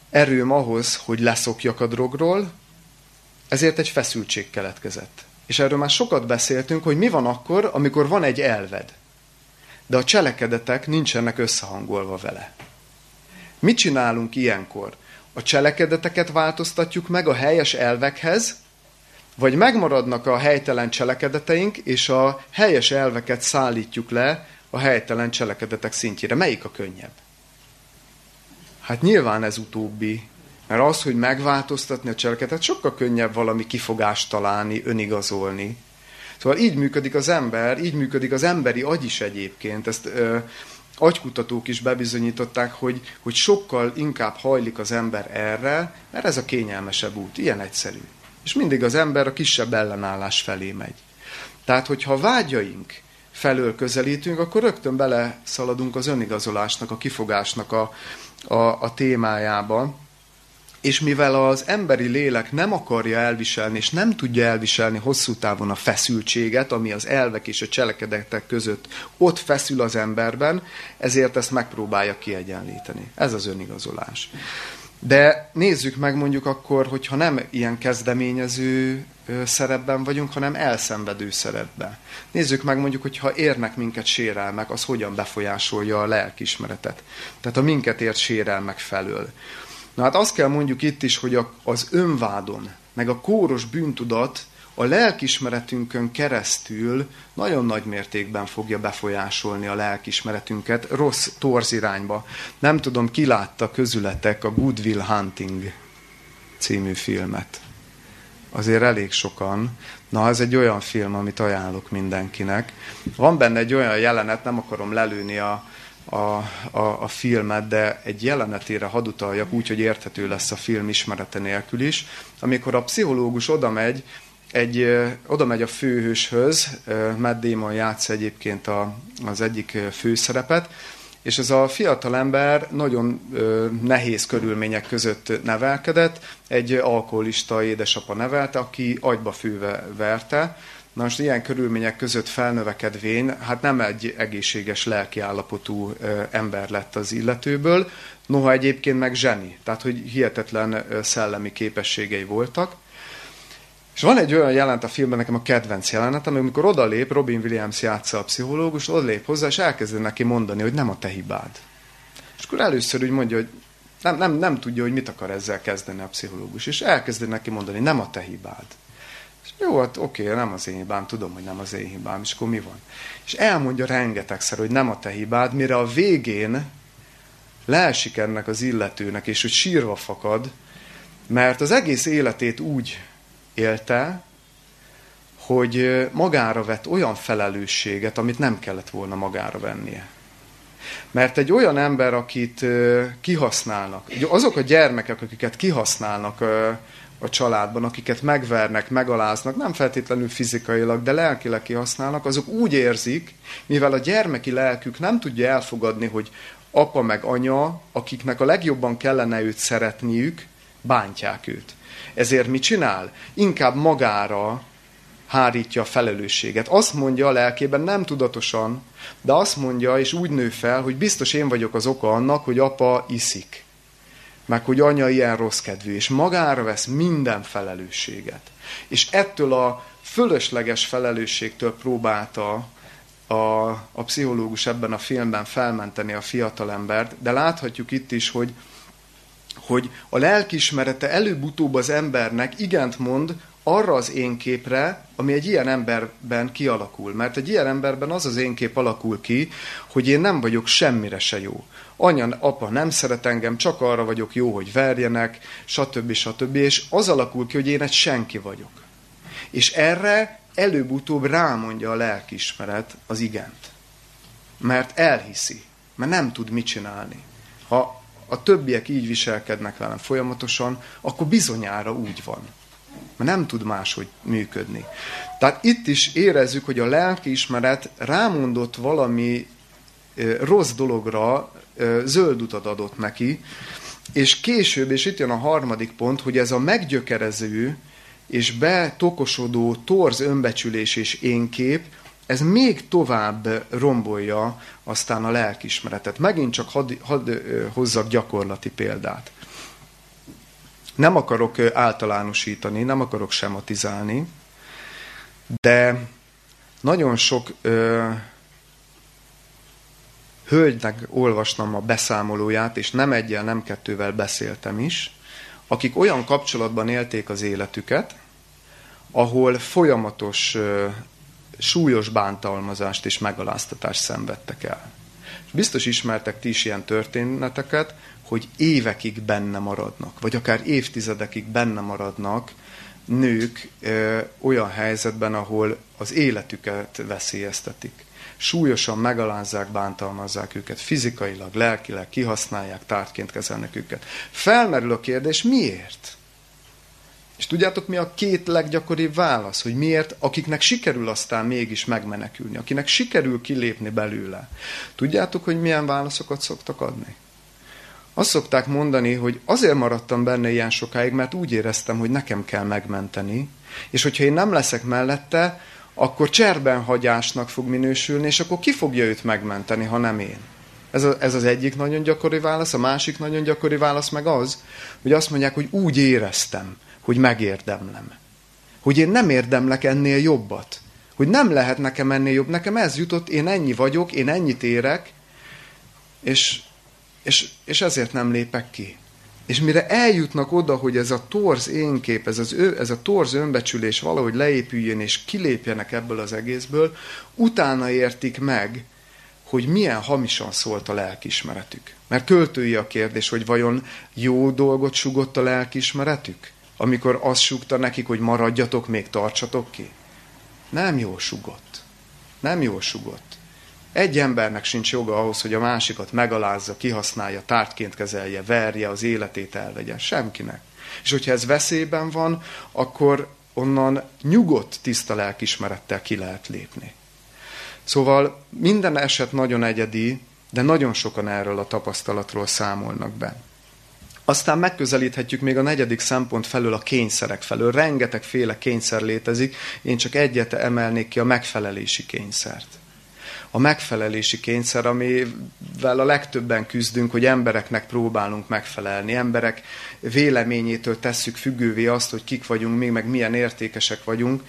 erőm ahhoz, hogy leszokjak a drogról, ezért egy feszültség keletkezett. És erről már sokat beszéltünk, hogy mi van akkor, amikor van egy elved, de a cselekedetek nincsenek összehangolva vele. Mit csinálunk ilyenkor? A cselekedeteket változtatjuk meg a helyes elvekhez, vagy megmaradnak a helytelen cselekedeteink, és a helyes elveket szállítjuk le a helytelen cselekedetek szintjére. Melyik a könnyebb? Hát nyilván ez utóbbi. Mert az, hogy megváltoztatni a cselekedetet, sokkal könnyebb valami kifogást találni, önigazolni. Szóval így működik az ember, így működik az emberi agy is egyébként. Ezt ö, agykutatók is bebizonyították, hogy, hogy sokkal inkább hajlik az ember erre, mert ez a kényelmesebb út. Ilyen egyszerű. És mindig az ember a kisebb ellenállás felé megy. Tehát, hogyha vágyaink felől közelítünk, akkor rögtön bele szaladunk az önigazolásnak, a kifogásnak a, a, a témájába. És mivel az emberi lélek nem akarja elviselni, és nem tudja elviselni hosszú távon a feszültséget, ami az elvek és a cselekedetek között ott feszül az emberben, ezért ezt megpróbálja kiegyenlíteni. Ez az önigazolás. De nézzük meg mondjuk akkor, hogyha nem ilyen kezdeményező szerepben vagyunk, hanem elszenvedő szerepben. Nézzük meg mondjuk, hogyha érnek minket sérelmek, az hogyan befolyásolja a lelkismeretet. Tehát a minket ért sérelmek felől. Na hát azt kell mondjuk itt is, hogy az önvádon, meg a kóros bűntudat a lelkismeretünkön keresztül nagyon nagy mértékben fogja befolyásolni a lelkismeretünket rossz torz irányba. Nem tudom, ki látta közületek a Good Will Hunting című filmet. Azért elég sokan. Na, ez egy olyan film, amit ajánlok mindenkinek. Van benne egy olyan jelenet, nem akarom lelőni a, a, a, a filmet, de egy jelenetére hadd utaljak úgy, hogy érthető lesz a film ismerete nélkül is, amikor a pszichológus oda megy, egy, oda megy a főhőshöz, Matt Damon játsz egyébként a, az egyik főszerepet, és ez a fiatal ember nagyon ö, nehéz körülmények között nevelkedett, egy alkoholista édesapa nevelte, aki agyba főve verte, Na most ilyen körülmények között felnövekedvén, hát nem egy egészséges lelkiállapotú ember lett az illetőből, noha egyébként meg zseni, tehát hogy hihetetlen szellemi képességei voltak. És van egy olyan jelent a filmben, nekem a kedvenc jelenet, amikor odalép, Robin Williams játsza a pszichológus, odalép hozzá, és elkezdi neki mondani, hogy nem a te hibád. És akkor először úgy mondja, hogy nem, nem, nem tudja, hogy mit akar ezzel kezdeni a pszichológus. És elkezdi neki mondani, nem a te hibád jó, hát oké, nem az én hibám, tudom, hogy nem az én hibám, és akkor mi van? És elmondja rengetegszer, hogy nem a te hibád, mire a végén leesik ennek az illetőnek, és hogy sírva fakad, mert az egész életét úgy élte, hogy magára vett olyan felelősséget, amit nem kellett volna magára vennie. Mert egy olyan ember, akit kihasználnak, azok a gyermekek, akiket kihasználnak a családban, akiket megvernek, megaláznak, nem feltétlenül fizikailag, de lelkileg kihasználnak, azok úgy érzik, mivel a gyermeki lelkük nem tudja elfogadni, hogy apa meg anya, akiknek a legjobban kellene őt szeretniük, bántják őt. Ezért mit csinál? Inkább magára hárítja a felelősséget. Azt mondja a lelkében, nem tudatosan, de azt mondja, és úgy nő fel, hogy biztos én vagyok az oka annak, hogy apa iszik. Meg hogy anya ilyen rossz kedvű, és magára vesz minden felelősséget. És ettől a fölösleges felelősségtől próbálta a, a pszichológus ebben a filmben felmenteni a fiatalembert, de láthatjuk itt is, hogy, hogy a lelkismerete előbb-utóbb az embernek igent mond arra az én képre, ami egy ilyen emberben kialakul. Mert egy ilyen emberben az az én kép alakul ki, hogy én nem vagyok semmire se jó. Anya, apa nem szeret engem, csak arra vagyok jó, hogy verjenek, stb. stb. És az alakul ki, hogy én egy senki vagyok. És erre előbb-utóbb rámondja a lelkismeret az igent. Mert elhiszi, mert nem tud mit csinálni. Ha a többiek így viselkednek velem folyamatosan, akkor bizonyára úgy van mert nem tud máshogy működni. Tehát itt is érezzük, hogy a lelkiismeret rámondott valami rossz dologra, zöld utat adott neki, és később, és itt jön a harmadik pont, hogy ez a meggyökerező és betokosodó torz önbecsülés és énkép, ez még tovább rombolja aztán a lelkismeretet. Megint csak hadd had hozzak gyakorlati példát. Nem akarok általánosítani, nem akarok sematizálni, de nagyon sok hölgynek olvastam a beszámolóját, és nem egyel, nem kettővel beszéltem is, akik olyan kapcsolatban élték az életüket, ahol folyamatos súlyos bántalmazást és megaláztatást szenvedtek el. Biztos ismertek ti is ilyen történeteket, hogy évekig benne maradnak, vagy akár évtizedekig benne maradnak nők ö, olyan helyzetben, ahol az életüket veszélyeztetik. Súlyosan megalázzák, bántalmazzák őket, fizikailag, lelkileg kihasználják, tártként kezelnek őket. Felmerül a kérdés, miért? És tudjátok, mi a két leggyakoribb válasz, hogy miért, akiknek sikerül aztán mégis megmenekülni, akinek sikerül kilépni belőle. Tudjátok, hogy milyen válaszokat szoktak adni? Azt szokták mondani, hogy azért maradtam benne ilyen sokáig, mert úgy éreztem, hogy nekem kell megmenteni, és hogyha én nem leszek mellette, akkor cserben hagyásnak fog minősülni, és akkor ki fogja őt megmenteni, ha nem én. Ez, a, ez az egyik nagyon gyakori válasz, a másik nagyon gyakori válasz meg az, hogy azt mondják, hogy úgy éreztem, hogy megérdemlem. Hogy én nem érdemlek ennél jobbat. Hogy nem lehet nekem ennél jobb. Nekem ez jutott, én ennyi vagyok, én ennyit érek, és és, és ezért nem lépek ki. És mire eljutnak oda, hogy ez a torz énkép, ez, az ő, ez a torz önbecsülés valahogy leépüljön, és kilépjenek ebből az egészből, utána értik meg, hogy milyen hamisan szólt a lelkismeretük. Mert költői a kérdés, hogy vajon jó dolgot sugott a lelkismeretük? Amikor azt sugta nekik, hogy maradjatok, még tartsatok ki? Nem jól sugott. Nem jól sugott. Egy embernek sincs joga ahhoz, hogy a másikat megalázza, kihasználja, tártként kezelje, verje, az életét elvegye. Semkinek. És hogyha ez veszélyben van, akkor onnan nyugodt, tiszta lelkismerettel ki lehet lépni. Szóval minden eset nagyon egyedi, de nagyon sokan erről a tapasztalatról számolnak be. Aztán megközelíthetjük még a negyedik szempont felől a kényszerek felől. Rengeteg féle kényszer létezik, én csak egyet emelnék ki a megfelelési kényszert a megfelelési kényszer, amivel a legtöbben küzdünk, hogy embereknek próbálunk megfelelni. Emberek véleményétől tesszük függővé azt, hogy kik vagyunk mi, meg milyen értékesek vagyunk.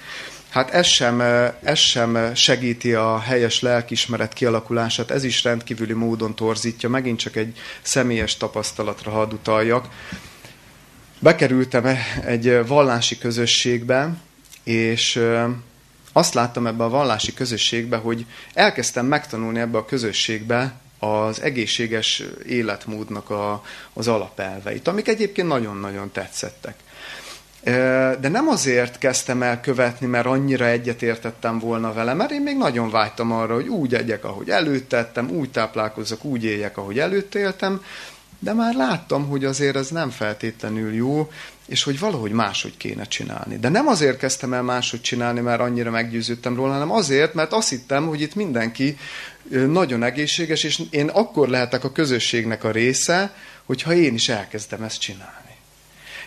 Hát ez sem, ez sem segíti a helyes lelkismeret kialakulását, ez is rendkívüli módon torzítja. Megint csak egy személyes tapasztalatra hadd utaljak. Bekerültem egy vallási közösségbe, És azt láttam ebbe a vallási közösségbe, hogy elkezdtem megtanulni ebbe a közösségbe az egészséges életmódnak a, az alapelveit, amik egyébként nagyon-nagyon tetszettek. De nem azért kezdtem el követni, mert annyira egyetértettem volna vele, mert én még nagyon vágytam arra, hogy úgy egyek, ahogy előttettem, úgy táplálkozzak, úgy éljek, ahogy előtt éltem, de már láttam, hogy azért ez nem feltétlenül jó, és hogy valahogy máshogy kéne csinálni. De nem azért kezdtem el máshogy csinálni, mert annyira meggyőződtem róla, hanem azért, mert azt hittem, hogy itt mindenki nagyon egészséges, és én akkor lehetek a közösségnek a része, hogyha én is elkezdem ezt csinálni.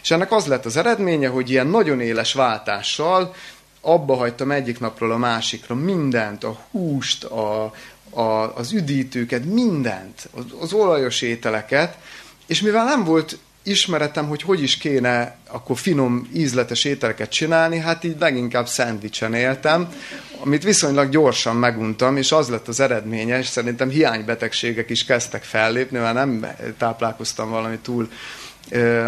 És ennek az lett az eredménye, hogy ilyen nagyon éles váltással abba hagytam egyik napról a másikra mindent, a húst, a, a, az üdítőket, mindent, az, az olajos ételeket, és mivel nem volt ismeretem, hogy hogy is kéne akkor finom, ízletes ételeket csinálni, hát így leginkább szendvicsen éltem, amit viszonylag gyorsan meguntam, és az lett az eredménye, és szerintem hiánybetegségek is kezdtek fellépni, mert nem táplálkoztam valami túl ö,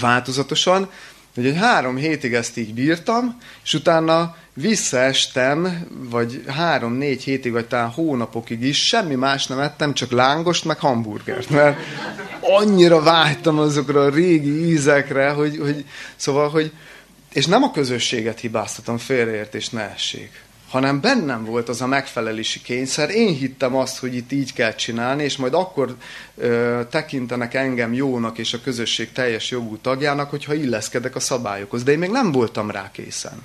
változatosan, hogy egy három hétig ezt így bírtam, és utána visszaestem, vagy három-négy hétig, vagy talán hónapokig is, semmi más nem ettem, csak lángost, meg hamburgert, mert annyira vágytam azokra a régi ízekre, hogy, hogy szóval, hogy és nem a közösséget hibáztatom, félreértés ne essék hanem bennem volt az a megfelelési kényszer. Én hittem azt, hogy itt így kell csinálni, és majd akkor ö, tekintenek engem jónak és a közösség teljes jogú tagjának, hogyha illeszkedek a szabályokhoz. De én még nem voltam rá készen.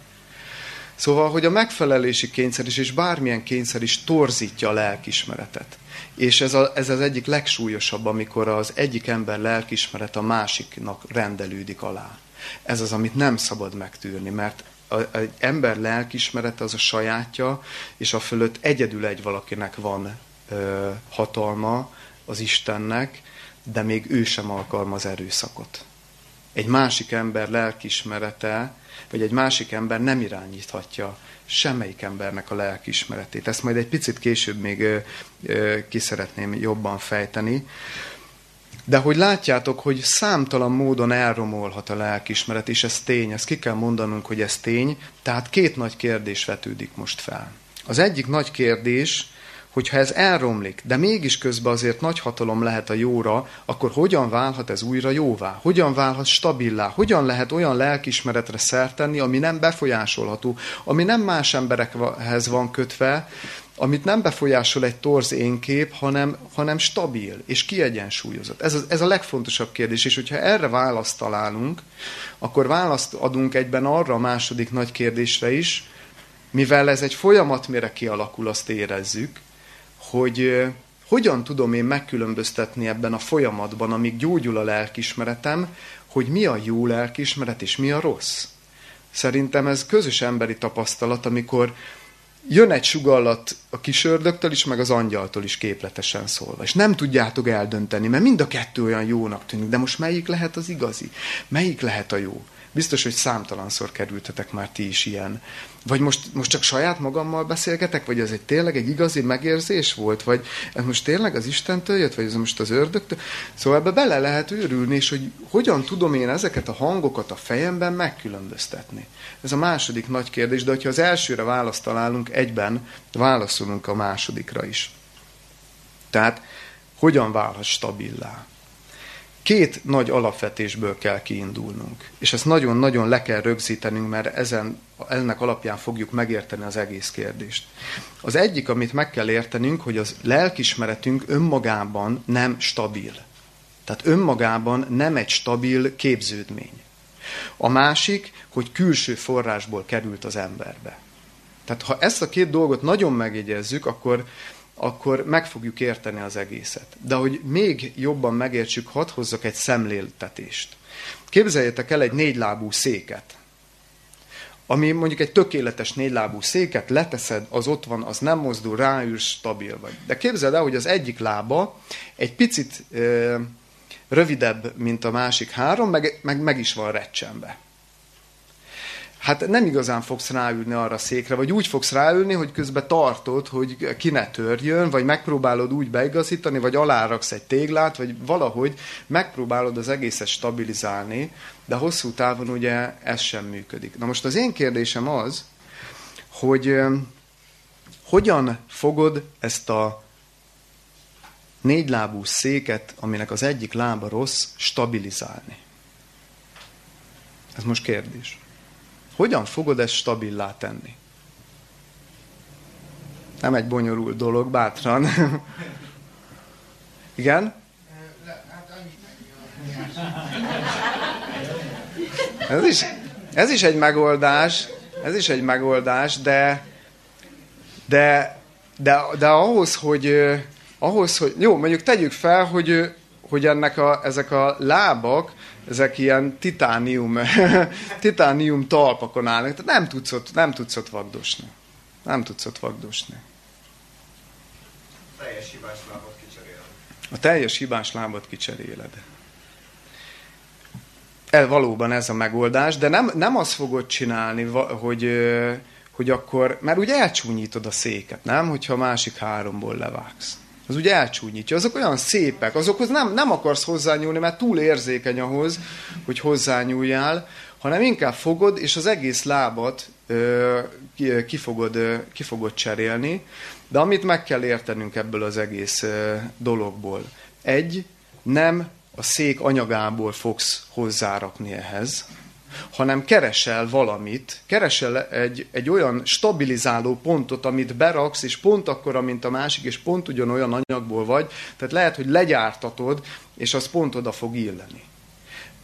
Szóval, hogy a megfelelési kényszer is, és bármilyen kényszer is torzítja a lelkismeretet. És ez, a, ez az egyik legsúlyosabb, amikor az egyik ember lelkismeret a másiknak rendelődik alá. Ez az, amit nem szabad megtűrni, mert egy ember lelkismerete az a sajátja, és a fölött egyedül egy valakinek van ö, hatalma, az Istennek, de még ő sem alkalmaz erőszakot. Egy másik ember lelkismerete, vagy egy másik ember nem irányíthatja semmelyik embernek a lelkismeretét. Ezt majd egy picit később még ö, ö, ki szeretném jobban fejteni. De hogy látjátok, hogy számtalan módon elromolhat a lelkismeret, és ez tény, ezt ki kell mondanunk, hogy ez tény. Tehát két nagy kérdés vetődik most fel. Az egyik nagy kérdés, hogyha ez elromlik, de mégis közben azért nagy hatalom lehet a jóra, akkor hogyan válhat ez újra jóvá? Hogyan válhat stabilá? Hogyan lehet olyan lelkismeretre szert tenni, ami nem befolyásolható, ami nem más emberekhez van kötve, amit nem befolyásol egy torz énkép, hanem, hanem stabil és kiegyensúlyozott. Ez, az, ez a legfontosabb kérdés, és hogyha erre választ találunk, akkor választ adunk egyben arra a második nagy kérdésre is, mivel ez egy folyamat, mire kialakul, azt érezzük, hogy hogyan tudom én megkülönböztetni ebben a folyamatban, amíg gyógyul a lelkismeretem, hogy mi a jó lelkismeret és mi a rossz. Szerintem ez közös emberi tapasztalat, amikor jön egy sugallat a kis ördögtől is, meg az angyaltól is képletesen szólva. És nem tudjátok eldönteni, mert mind a kettő olyan jónak tűnik, de most melyik lehet az igazi? Melyik lehet a jó? Biztos, hogy számtalanszor kerültetek már ti is ilyen. Vagy most, most csak saját magammal beszélgetek, vagy ez egy tényleg egy igazi megérzés volt, vagy ez most tényleg az Istentől jött, vagy ez most az ördögtől. Szóval ebbe bele lehet őrülni, és hogy hogyan tudom én ezeket a hangokat a fejemben megkülönböztetni. Ez a második nagy kérdés, de hogyha az elsőre választ találunk, egyben válaszolunk a másodikra is. Tehát hogyan válhat stabilá? Két nagy alapvetésből kell kiindulnunk. És ezt nagyon-nagyon le kell rögzítenünk, mert ezen, ennek alapján fogjuk megérteni az egész kérdést. Az egyik, amit meg kell értenünk, hogy az lelkismeretünk önmagában nem stabil. Tehát önmagában nem egy stabil képződmény. A másik, hogy külső forrásból került az emberbe. Tehát ha ezt a két dolgot nagyon megjegyezzük, akkor akkor meg fogjuk érteni az egészet. De hogy még jobban megértsük, hadd hozzak egy szemléltetést. Képzeljétek el egy négylábú széket, ami mondjuk egy tökéletes négylábú széket, leteszed, az ott van, az nem mozdul, ráülsz, stabil vagy. De képzeld el, hogy az egyik lába egy picit ö, rövidebb, mint a másik három, meg, meg, meg is van recsenve. Hát nem igazán fogsz ráülni arra a székre, vagy úgy fogsz ráülni, hogy közben tartod, hogy ki ne törjön, vagy megpróbálod úgy beigazítani, vagy aláraksz egy téglát, vagy valahogy megpróbálod az egészet stabilizálni, de hosszú távon ugye ez sem működik. Na most az én kérdésem az, hogy hogyan fogod ezt a négylábú széket, aminek az egyik lába rossz, stabilizálni? Ez most kérdés. Hogyan fogod ezt stabilá tenni? Nem egy bonyolult dolog, bátran. Igen? Ez is, ez is egy megoldás, ez is egy megoldás, de, de, de, de ahhoz, hogy, ahhoz, hogy jó, mondjuk tegyük fel, hogy, hogy ennek a, ezek a lábak, ezek ilyen titánium, titánium talpakon állnak, tehát nem tudsz ott, nem tudsz ott vagdosni. Nem tudsz ott vagdosni. A teljes hibás lábat kicseréled. A teljes hibás lábat kicseréled. El, valóban ez a megoldás, de nem, nem azt fogod csinálni, hogy, hogy akkor, mert ugye elcsúnyítod a széket, nem? Hogyha a másik háromból levágsz az úgy elcsúnyítja. Azok olyan szépek, azokhoz nem, nem akarsz hozzányúlni, mert túl érzékeny ahhoz, hogy hozzányúljál, hanem inkább fogod, és az egész lábat ö, ki, ki, fogod, ö, ki fogod cserélni. De amit meg kell értenünk ebből az egész ö, dologból. Egy, nem a szék anyagából fogsz hozzárakni ehhez, hanem keresel valamit, keresel egy, egy olyan stabilizáló pontot, amit beraksz, és pont akkor, mint a másik, és pont ugyanolyan anyagból vagy, tehát lehet, hogy legyártatod, és az pont oda fog illeni.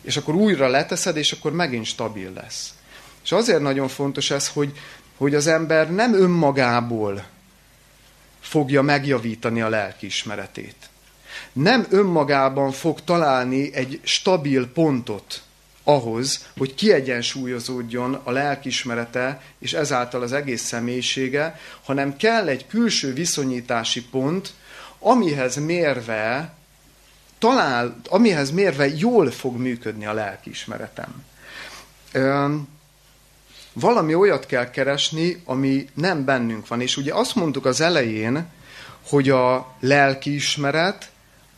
És akkor újra leteszed, és akkor megint stabil lesz. És azért nagyon fontos ez, hogy, hogy az ember nem önmagából fogja megjavítani a lelkiismeretét. Nem önmagában fog találni egy stabil pontot, ahhoz, hogy kiegyensúlyozódjon a lelkismerete, és ezáltal az egész személyisége, hanem kell egy külső viszonyítási pont, amihez mérve talál, amihez mérve jól fog működni a lelkiismeretem. Valami olyat kell keresni, ami nem bennünk van. És ugye azt mondtuk az elején, hogy a lelkiismeret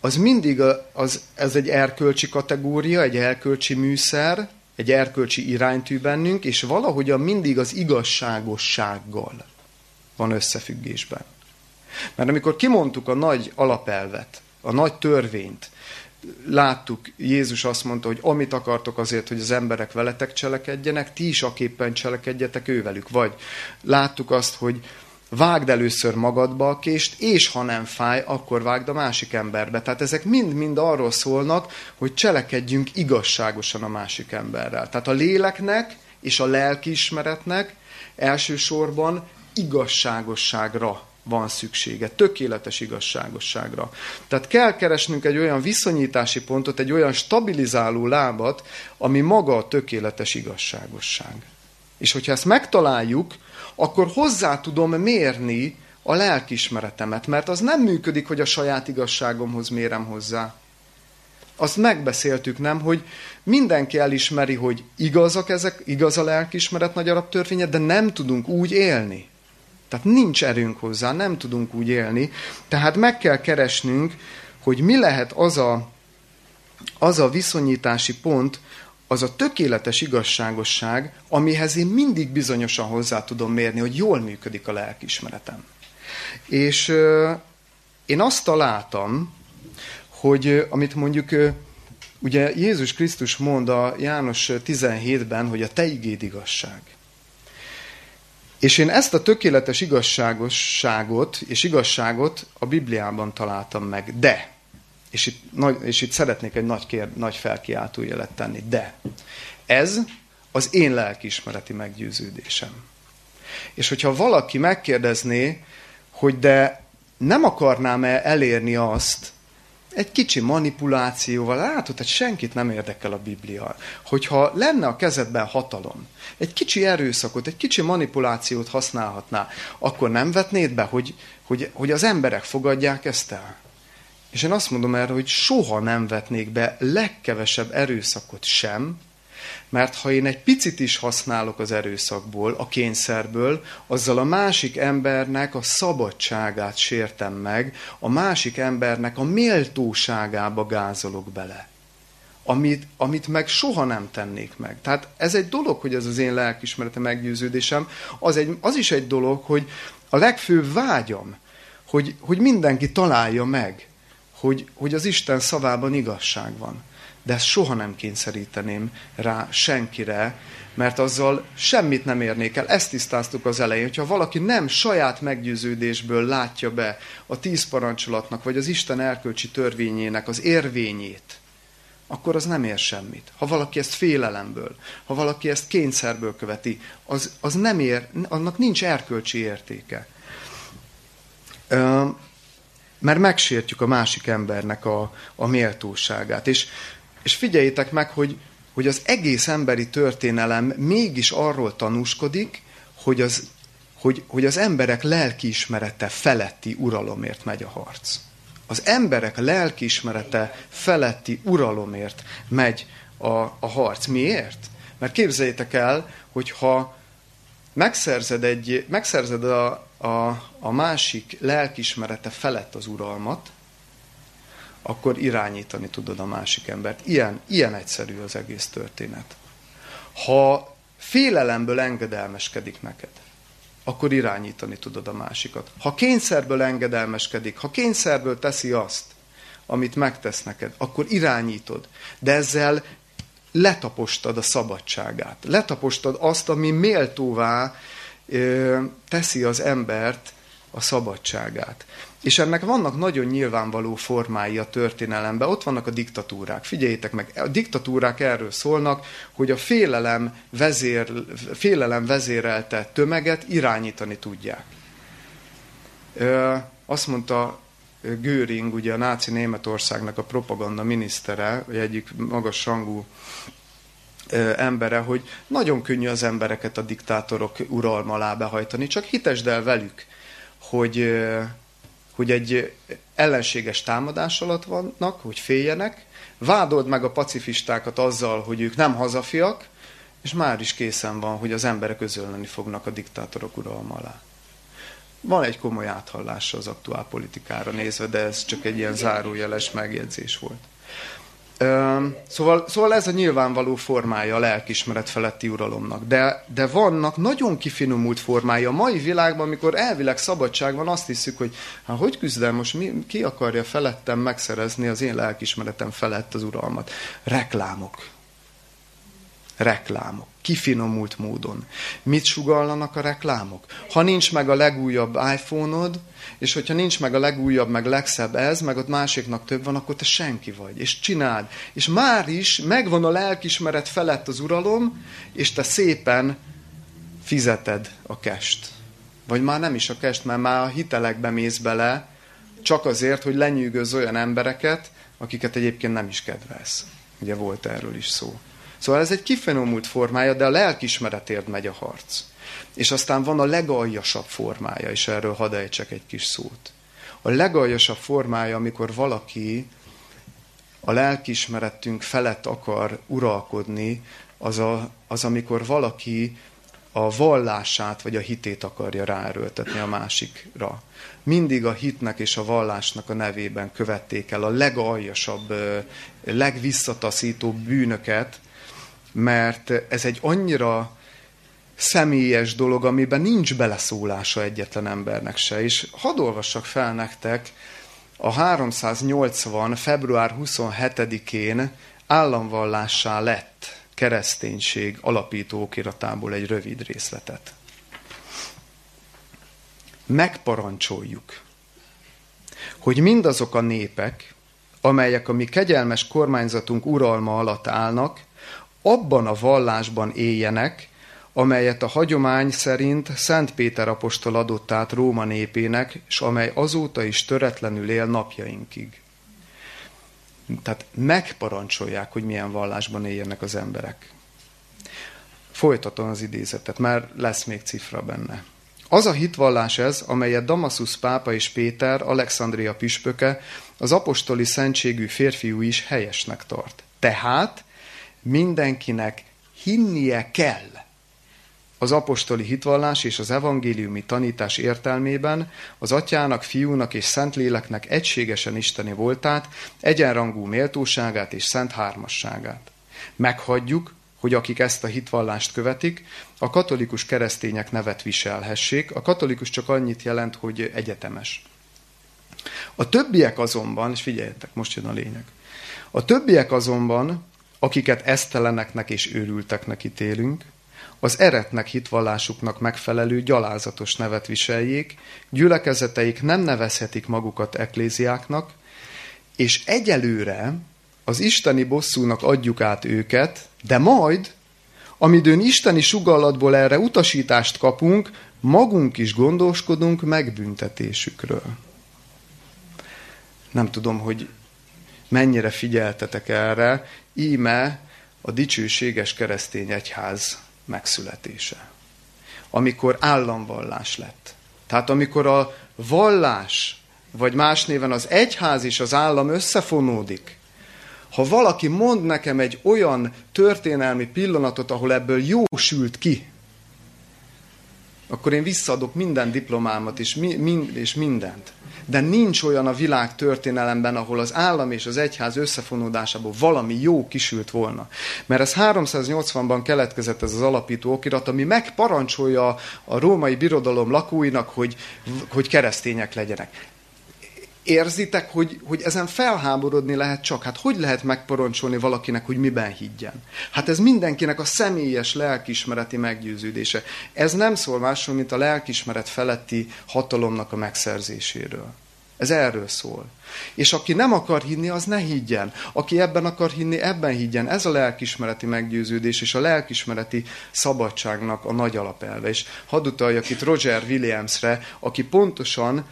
az mindig az, ez egy erkölcsi kategória, egy erkölcsi műszer, egy erkölcsi iránytű bennünk, és valahogyan mindig az igazságossággal van összefüggésben. Mert amikor kimondtuk a nagy alapelvet, a nagy törvényt, láttuk, Jézus azt mondta, hogy amit akartok azért, hogy az emberek veletek cselekedjenek, ti is aképpen cselekedjetek ővelük. Vagy láttuk azt, hogy vágd először magadba a kést, és ha nem fáj, akkor vágd a másik emberbe. Tehát ezek mind-mind arról szólnak, hogy cselekedjünk igazságosan a másik emberrel. Tehát a léleknek és a lelkiismeretnek elsősorban igazságosságra van szüksége, tökéletes igazságosságra. Tehát kell keresnünk egy olyan viszonyítási pontot, egy olyan stabilizáló lábat, ami maga a tökéletes igazságosság. És hogyha ezt megtaláljuk, akkor hozzá tudom mérni a lelkismeretemet, mert az nem működik, hogy a saját igazságomhoz mérem hozzá. Azt megbeszéltük, nem, hogy mindenki elismeri, hogy igazak ezek, igaz a lelkismeret nagy arab törvénye, de nem tudunk úgy élni. Tehát nincs erőnk hozzá, nem tudunk úgy élni. Tehát meg kell keresnünk, hogy mi lehet az a, az a viszonyítási pont, az a tökéletes igazságosság, amihez én mindig bizonyosan hozzá tudom mérni, hogy jól működik a lelkismeretem. És euh, én azt találtam, hogy amit mondjuk ugye Jézus Krisztus mond a János 17-ben, hogy a te igéd igazság. És én ezt a tökéletes igazságosságot és igazságot a Bibliában találtam meg. De és itt, és itt szeretnék egy nagy, kér, nagy felkiáltójelet tenni, de ez az én lelkiismereti meggyőződésem. És hogyha valaki megkérdezné, hogy de nem akarnám-e elérni azt, egy kicsi manipulációval, látod, hogy senkit nem érdekel a Biblia. Hogyha lenne a kezedben hatalom, egy kicsi erőszakot, egy kicsi manipulációt használhatná, akkor nem vetnéd be, hogy, hogy, hogy az emberek fogadják ezt el? És én azt mondom erre, hogy soha nem vetnék be legkevesebb erőszakot sem, Mert ha én egy picit is használok az erőszakból, a kényszerből, azzal a másik embernek a szabadságát sértem meg, a másik embernek a méltóságába gázolok bele. Amit, amit meg soha nem tennék meg. Tehát ez egy dolog, hogy ez az én lelkismerete meggyőződésem, az, egy, az is egy dolog, hogy a legfőbb vágyam, hogy, hogy mindenki találja meg, hogy, hogy az Isten szavában igazság van. De ezt soha nem kényszeríteném rá senkire, mert azzal semmit nem érnék el. Ezt tisztáztuk az elején, hogyha valaki nem saját meggyőződésből látja be a tíz parancsolatnak, vagy az Isten erkölcsi törvényének az érvényét, akkor az nem ér semmit. Ha valaki ezt félelemből, ha valaki ezt kényszerből követi, az, az nem ér, annak nincs erkölcsi értéke mert megsértjük a másik embernek a, a méltóságát. És, és figyeljétek meg, hogy, hogy az egész emberi történelem mégis arról tanúskodik, hogy az, hogy, hogy az emberek lelkiismerete feletti uralomért megy a harc. Az emberek lelkiismerete feletti uralomért megy a, a harc. Miért? Mert képzeljétek el, hogy ha megszerzed, egy, megszerzed a, a, a másik lelkismerete felett az uralmat, akkor irányítani tudod a másik embert. Ilyen, ilyen egyszerű az egész történet. Ha félelemből engedelmeskedik neked, akkor irányítani tudod a másikat. Ha kényszerből engedelmeskedik, ha kényszerből teszi azt, amit megtesz neked, akkor irányítod. De ezzel letapostad a szabadságát. Letapostad azt, ami méltóvá teszi az embert a szabadságát. És ennek vannak nagyon nyilvánvaló formái a történelemben. Ott vannak a diktatúrák. Figyeljétek meg, a diktatúrák erről szólnak, hogy a félelem, vezér, félelem vezérelte tömeget irányítani tudják. Ö, azt mondta Göring, ugye a náci Németországnak a propaganda minisztere, vagy egyik magas rangú embere, hogy nagyon könnyű az embereket a diktátorok uralma alá behajtani, csak hitesd el velük, hogy, hogy egy ellenséges támadás alatt vannak, hogy féljenek, vádold meg a pacifistákat azzal, hogy ők nem hazafiak, és már is készen van, hogy az emberek közölni fognak a diktátorok uralma alá. Van egy komoly áthallása az aktuál politikára nézve, de ez csak egy ilyen zárójeles megjegyzés volt. Szóval, szóval ez a nyilvánvaló formája a lelkismeret feletti uralomnak. De, de vannak nagyon kifinomult formája. A mai világban, amikor elvileg szabadság van, azt hiszük, hogy hát hogy küzdem most, mi, ki akarja felettem megszerezni az én lelkismeretem felett az uralmat? Reklámok. Reklámok. Kifinomult módon. Mit sugallanak a reklámok? Ha nincs meg a legújabb iPhone-od, és hogyha nincs meg a legújabb, meg legszebb ez, meg ott másiknak több van, akkor te senki vagy, és csináld. És már is megvan a lelkismeret felett az uralom, és te szépen fizeted a kest. Vagy már nem is a kest, mert már a hitelekbe mész bele, csak azért, hogy lenyűgöz olyan embereket, akiket egyébként nem is kedvelsz. Ugye volt erről is szó. Szóval ez egy kifenomult formája, de a lelkismeretért megy a harc. És aztán van a legaljasabb formája, és erről hadd ejtsek egy kis szót. A legaljasabb formája, amikor valaki a lelkismeretünk felett akar uralkodni, az, a, az amikor valaki a vallását vagy a hitét akarja ráerőltetni a másikra. Mindig a hitnek és a vallásnak a nevében követték el a legaljasabb, legvisszataszító bűnöket, mert ez egy annyira személyes dolog, amiben nincs beleszólása egyetlen embernek se. És hadd olvassak fel nektek a 380. február 27-én államvallássá lett kereszténység alapító okiratából egy rövid részletet. Megparancsoljuk, hogy mindazok a népek, amelyek a mi kegyelmes kormányzatunk uralma alatt állnak, abban a vallásban éljenek, amelyet a hagyomány szerint Szent Péter apostol adott át Róma népének, és amely azóta is töretlenül él napjainkig. Tehát megparancsolják, hogy milyen vallásban éljenek az emberek. Folytatom az idézetet, mert lesz még cifra benne. Az a hitvallás ez, amelyet Damasusz pápa és Péter, Alexandria püspöke, az apostoli szentségű férfiú is helyesnek tart. Tehát mindenkinek hinnie kell az apostoli hitvallás és az evangéliumi tanítás értelmében az atyának, fiúnak és szentléleknek egységesen isteni voltát, egyenrangú méltóságát és szent hármasságát. Meghagyjuk, hogy akik ezt a hitvallást követik, a katolikus keresztények nevet viselhessék. A katolikus csak annyit jelent, hogy egyetemes. A többiek azonban, és figyeljetek, most jön a lényeg, a többiek azonban, akiket eszteleneknek és őrülteknek ítélünk, az eretnek hitvallásuknak megfelelő gyalázatos nevet viseljék, gyülekezeteik nem nevezhetik magukat ekléziáknak, és egyelőre az isteni bosszúnak adjuk át őket, de majd, amidőn isteni sugallatból erre utasítást kapunk, magunk is gondoskodunk megbüntetésükről. Nem tudom, hogy mennyire figyeltetek erre, íme a dicsőséges keresztény egyház megszületése. Amikor államvallás lett. Tehát amikor a vallás, vagy más néven az egyház és az állam összefonódik, ha valaki mond nekem egy olyan történelmi pillanatot, ahol ebből jó sült ki, akkor én visszaadok minden diplomámat és, mi, min, és mindent. De nincs olyan a világ történelemben, ahol az állam és az egyház összefonódásából valami jó kisült volna. Mert ez 380-ban keletkezett ez az alapító okirat, ami megparancsolja a római birodalom lakóinak, hogy, hogy keresztények legyenek. Érzitek, hogy, hogy ezen felháborodni lehet csak? Hát hogy lehet megparancsolni valakinek, hogy miben higgyen? Hát ez mindenkinek a személyes lelkismereti meggyőződése. Ez nem szól másról, mint a lelkismeret feletti hatalomnak a megszerzéséről. Ez erről szól. És aki nem akar hinni, az ne higgyen. Aki ebben akar hinni, ebben higgyen. Ez a lelkismereti meggyőződés és a lelkismereti szabadságnak a nagy alapelve. És hadd utaljak itt Roger Williamsre, aki pontosan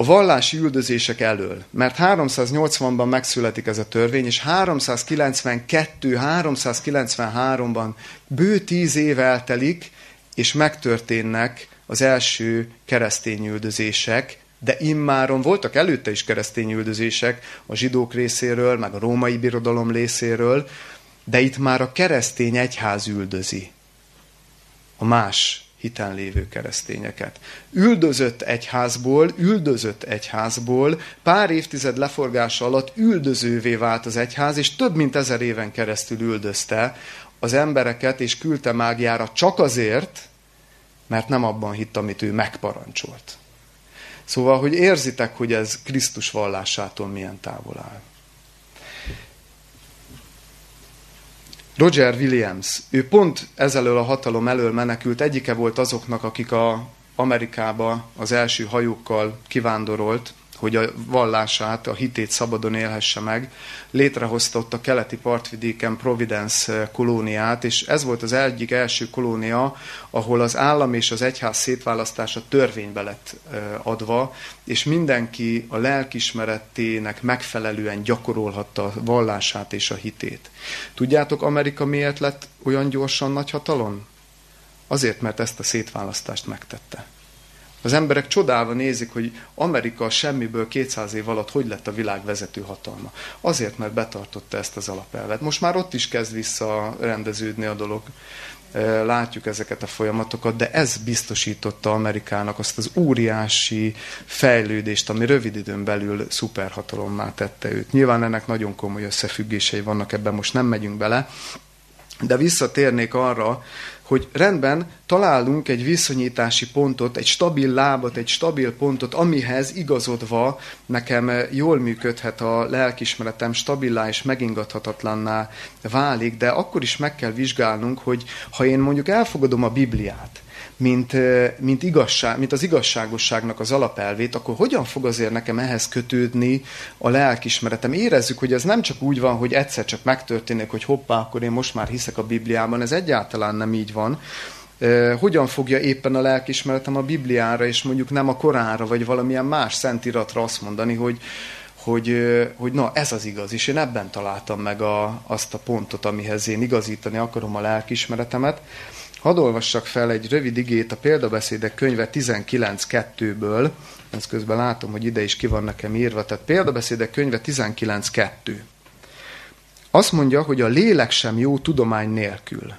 a vallási üldözések elől, mert 380-ban megszületik ez a törvény, és 392-393-ban bő tíz év eltelik, és megtörténnek az első keresztény üldözések, de immáron voltak előtte is keresztény üldözések a zsidók részéről, meg a római birodalom részéről, de itt már a keresztény egyház üldözi. A más hiten lévő keresztényeket. Üldözött egyházból, üldözött egyházból, pár évtized leforgása alatt üldözővé vált az egyház, és több mint ezer éven keresztül üldözte az embereket, és küldte mágiára csak azért, mert nem abban hitt, amit ő megparancsolt. Szóval, hogy érzitek, hogy ez Krisztus vallásától milyen távol áll. Roger Williams, ő pont ezelől a hatalom elől menekült, egyike volt azoknak, akik a Amerikába az első hajókkal kivándorolt, hogy a vallását, a hitét szabadon élhesse meg. Létrehozta ott a keleti partvidéken Providence kolóniát, és ez volt az egyik első kolónia, ahol az állam és az egyház szétválasztása törvénybe lett adva, és mindenki a lelkismeretének megfelelően gyakorolhatta a vallását és a hitét. Tudjátok, Amerika miért lett olyan gyorsan nagy hatalom? Azért, mert ezt a szétválasztást megtette. Az emberek csodálva nézik, hogy Amerika semmiből 200 év alatt hogy lett a világ vezető hatalma. Azért, mert betartotta ezt az alapelvet. Most már ott is kezd visszarendeződni a dolog. Látjuk ezeket a folyamatokat, de ez biztosította Amerikának azt az óriási fejlődést, ami rövid időn belül szuperhatalommá tette őt. Nyilván ennek nagyon komoly összefüggései vannak, ebben most nem megyünk bele, de visszatérnék arra, hogy rendben találunk egy viszonyítási pontot, egy stabil lábat, egy stabil pontot, amihez igazodva nekem jól működhet a lelkismeretem, stabilá és megingathatatlanná válik, de akkor is meg kell vizsgálnunk, hogy ha én mondjuk elfogadom a Bibliát, mint, mint, igazság, mint az igazságosságnak az alapelvét, akkor hogyan fog azért nekem ehhez kötődni a lelkismeretem? Érezzük, hogy ez nem csak úgy van, hogy egyszer csak megtörténik, hogy hoppá, akkor én most már hiszek a Bibliában, ez egyáltalán nem így van. Hogyan fogja éppen a lelkismeretem a Bibliára, és mondjuk nem a Koránra, vagy valamilyen más szentiratra azt mondani, hogy, hogy, hogy na, ez az igaz, és én ebben találtam meg a, azt a pontot, amihez én igazítani akarom a lelkismeretemet. Hadd olvassak fel egy rövid igét a példabeszédek könyve 19.2-ből, ezt közben látom, hogy ide is ki van nekem írva, tehát példabeszédek könyve 19.2. azt mondja, hogy a lélek sem jó tudomány nélkül.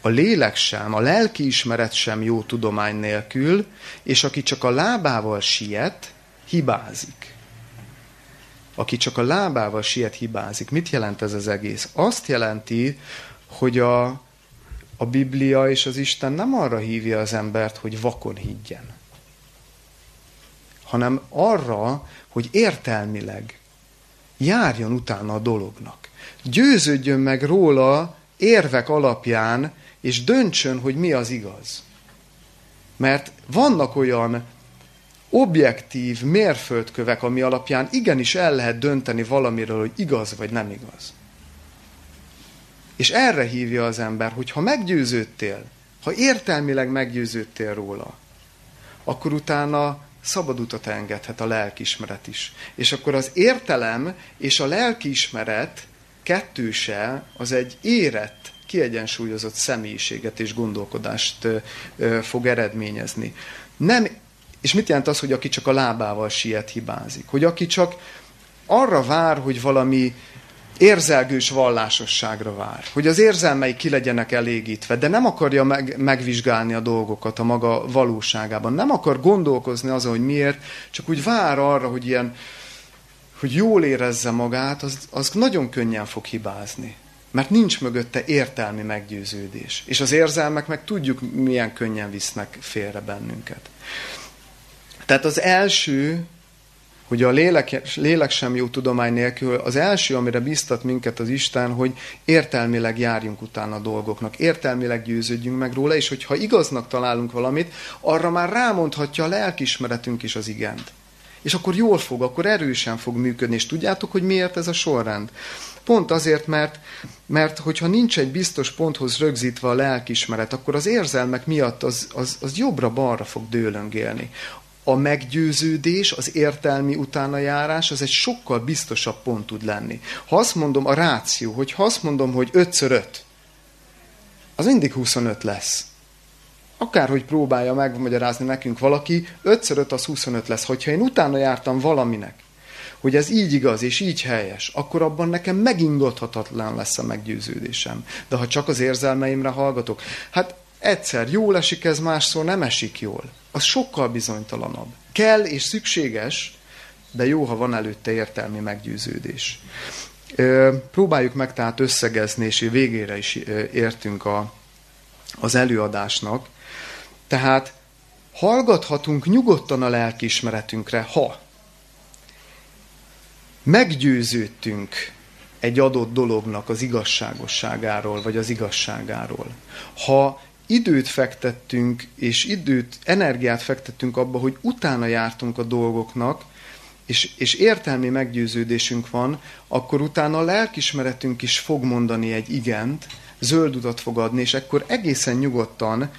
A lélek sem, a lelki ismeret sem jó tudomány nélkül, és aki csak a lábával siet, hibázik. Aki csak a lábával siet, hibázik. Mit jelent ez az egész? Azt jelenti, hogy a, a Biblia és az Isten nem arra hívja az embert, hogy vakon higgyen, hanem arra, hogy értelmileg járjon utána a dolognak. Győződjön meg róla érvek alapján, és döntsön, hogy mi az igaz. Mert vannak olyan objektív mérföldkövek, ami alapján igenis el lehet dönteni valamiről, hogy igaz vagy nem igaz. És erre hívja az ember, hogy ha meggyőződtél, ha értelmileg meggyőződtél róla, akkor utána szabad utat engedhet a lelkismeret is. És akkor az értelem és a lelkiismeret kettőse az egy érett, kiegyensúlyozott személyiséget és gondolkodást fog eredményezni. Nem, és mit jelent az, hogy aki csak a lábával siet, hibázik? Hogy aki csak arra vár, hogy valami érzelgős vallásosságra vár, hogy az érzelmei ki legyenek elégítve, de nem akarja meg, megvizsgálni a dolgokat a maga valóságában, nem akar gondolkozni azon, hogy miért, csak úgy vár arra, hogy ilyen, hogy jól érezze magát, az, az nagyon könnyen fog hibázni. Mert nincs mögötte értelmi meggyőződés. És az érzelmek meg tudjuk, milyen könnyen visznek félre bennünket. Tehát az első hogy a lélek, lélek sem jó tudomány nélkül, az első, amire biztat minket az Isten, hogy értelmileg járjunk utána a dolgoknak, értelmileg győződjünk meg róla, és hogyha igaznak találunk valamit, arra már rámondhatja a lelkismeretünk is az igent. És akkor jól fog, akkor erősen fog működni. És tudjátok, hogy miért ez a sorrend? Pont azért, mert, mert hogyha nincs egy biztos ponthoz rögzítve a lelkismeret, akkor az érzelmek miatt az, az, az jobbra-balra fog dőlöngélni a meggyőződés, az értelmi utánajárás, az egy sokkal biztosabb pont tud lenni. Ha azt mondom, a ráció, hogy ha azt mondom, hogy 5 5 az mindig 25 lesz. Akárhogy próbálja megmagyarázni nekünk valaki, 5 5 az 25 lesz. Hogyha én utána jártam valaminek, hogy ez így igaz és így helyes, akkor abban nekem megingathatatlan lesz a meggyőződésem. De ha csak az érzelmeimre hallgatok, hát egyszer jól esik ez, másszor nem esik jól az sokkal bizonytalanabb. Kell és szükséges, de jó, ha van előtte értelmi meggyőződés. Próbáljuk meg tehát összegezni, és végére is értünk a, az előadásnak. Tehát hallgathatunk nyugodtan a lelkiismeretünkre, ha meggyőződtünk egy adott dolognak az igazságosságáról, vagy az igazságáról. Ha időt fektettünk, és időt, energiát fektettünk abba, hogy utána jártunk a dolgoknak, és, és értelmi meggyőződésünk van, akkor utána a lelkismeretünk is fog mondani egy igent, zöld utat fog adni, és akkor egészen nyugodtan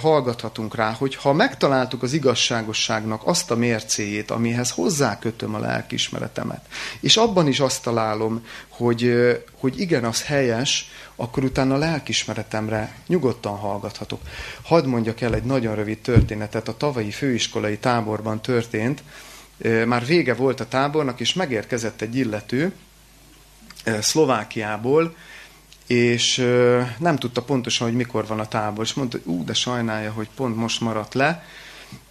hallgathatunk rá, hogy ha megtaláltuk az igazságosságnak azt a mércéjét, amihez hozzákötöm a lelkismeretemet, és abban is azt találom, hogy, hogy igen, az helyes, akkor utána a lelkismeretemre nyugodtan hallgathatok. Hadd mondjak el egy nagyon rövid történetet, a tavalyi főiskolai táborban történt, már vége volt a tábornak, és megérkezett egy illető Szlovákiából, és nem tudta pontosan, hogy mikor van a tábor, és mondta, ú, de sajnálja, hogy pont most maradt le,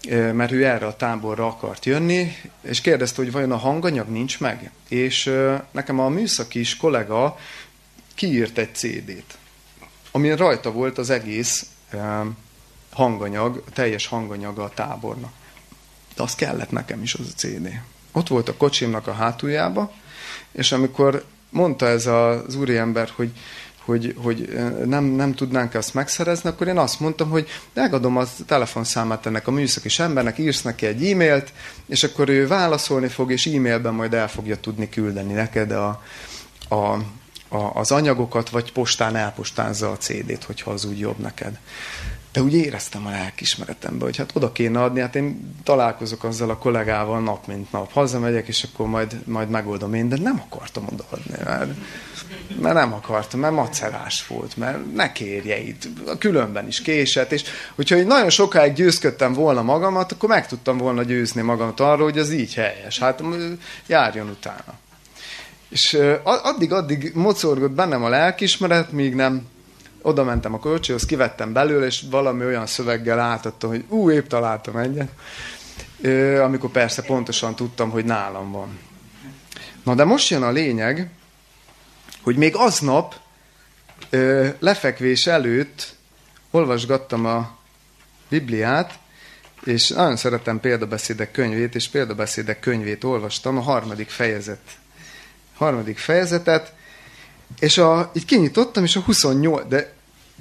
mert ő erre a táborra akart jönni, és kérdezte, hogy vajon a hanganyag nincs meg. És nekem a műszaki is kollega kiírt egy CD-t, amin rajta volt az egész hanganyag, teljes hanganyaga a tábornak. De az kellett nekem is az a CD. Ott volt a kocsimnak a hátuljába, és amikor mondta ez az úriember, hogy hogy, hogy nem, nem tudnánk azt megszerezni, akkor én azt mondtam, hogy megadom a telefonszámát ennek a műszaki embernek, írsz neki egy e-mailt, és akkor ő válaszolni fog, és e-mailben majd el fogja tudni küldeni neked a, a, a, az anyagokat, vagy postán elpostázza a CD-t, hogyha az úgy jobb neked. De úgy éreztem a lelkismeretembe, hogy hát oda kéne adni, hát én találkozok azzal a kollégával nap mint nap. Hazamegyek, és akkor majd, majd megoldom én, de nem akartam odaadni, mert, mert nem akartam, mert macerás volt, mert ne kérje itt, különben is késett, és hogyha én nagyon sokáig győzködtem volna magamat, akkor meg tudtam volna győzni magamat arról, hogy az így helyes, hát járjon utána. És addig-addig mocorgott bennem a lelkismeret, míg nem oda mentem a kölcsönhöz, kivettem belőle, és valami olyan szöveggel átadtam, hogy ú, épp találtam egyet. Amikor persze pontosan tudtam, hogy nálam van. Na de most jön a lényeg, hogy még aznap lefekvés előtt olvasgattam a Bibliát, és nagyon szeretem példabeszédek könyvét, és példabeszédek könyvét olvastam, a harmadik fejezet. Harmadik fejezetet, és a, így kinyitottam, és a 28, de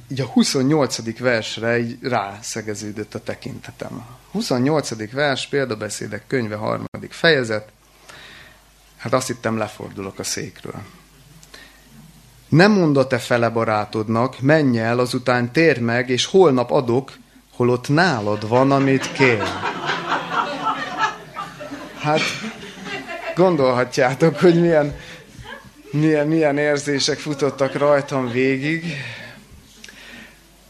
így a 28. versre így rászegeződött a tekintetem. A 28. vers, példabeszédek könyve, harmadik fejezet. Hát azt hittem, lefordulok a székről. Nem mondott te fele barátodnak, menj el, azután tér meg, és holnap adok, holott nálad van, amit kér. Hát gondolhatjátok, hogy milyen, milyen, milyen érzések futottak rajtam végig,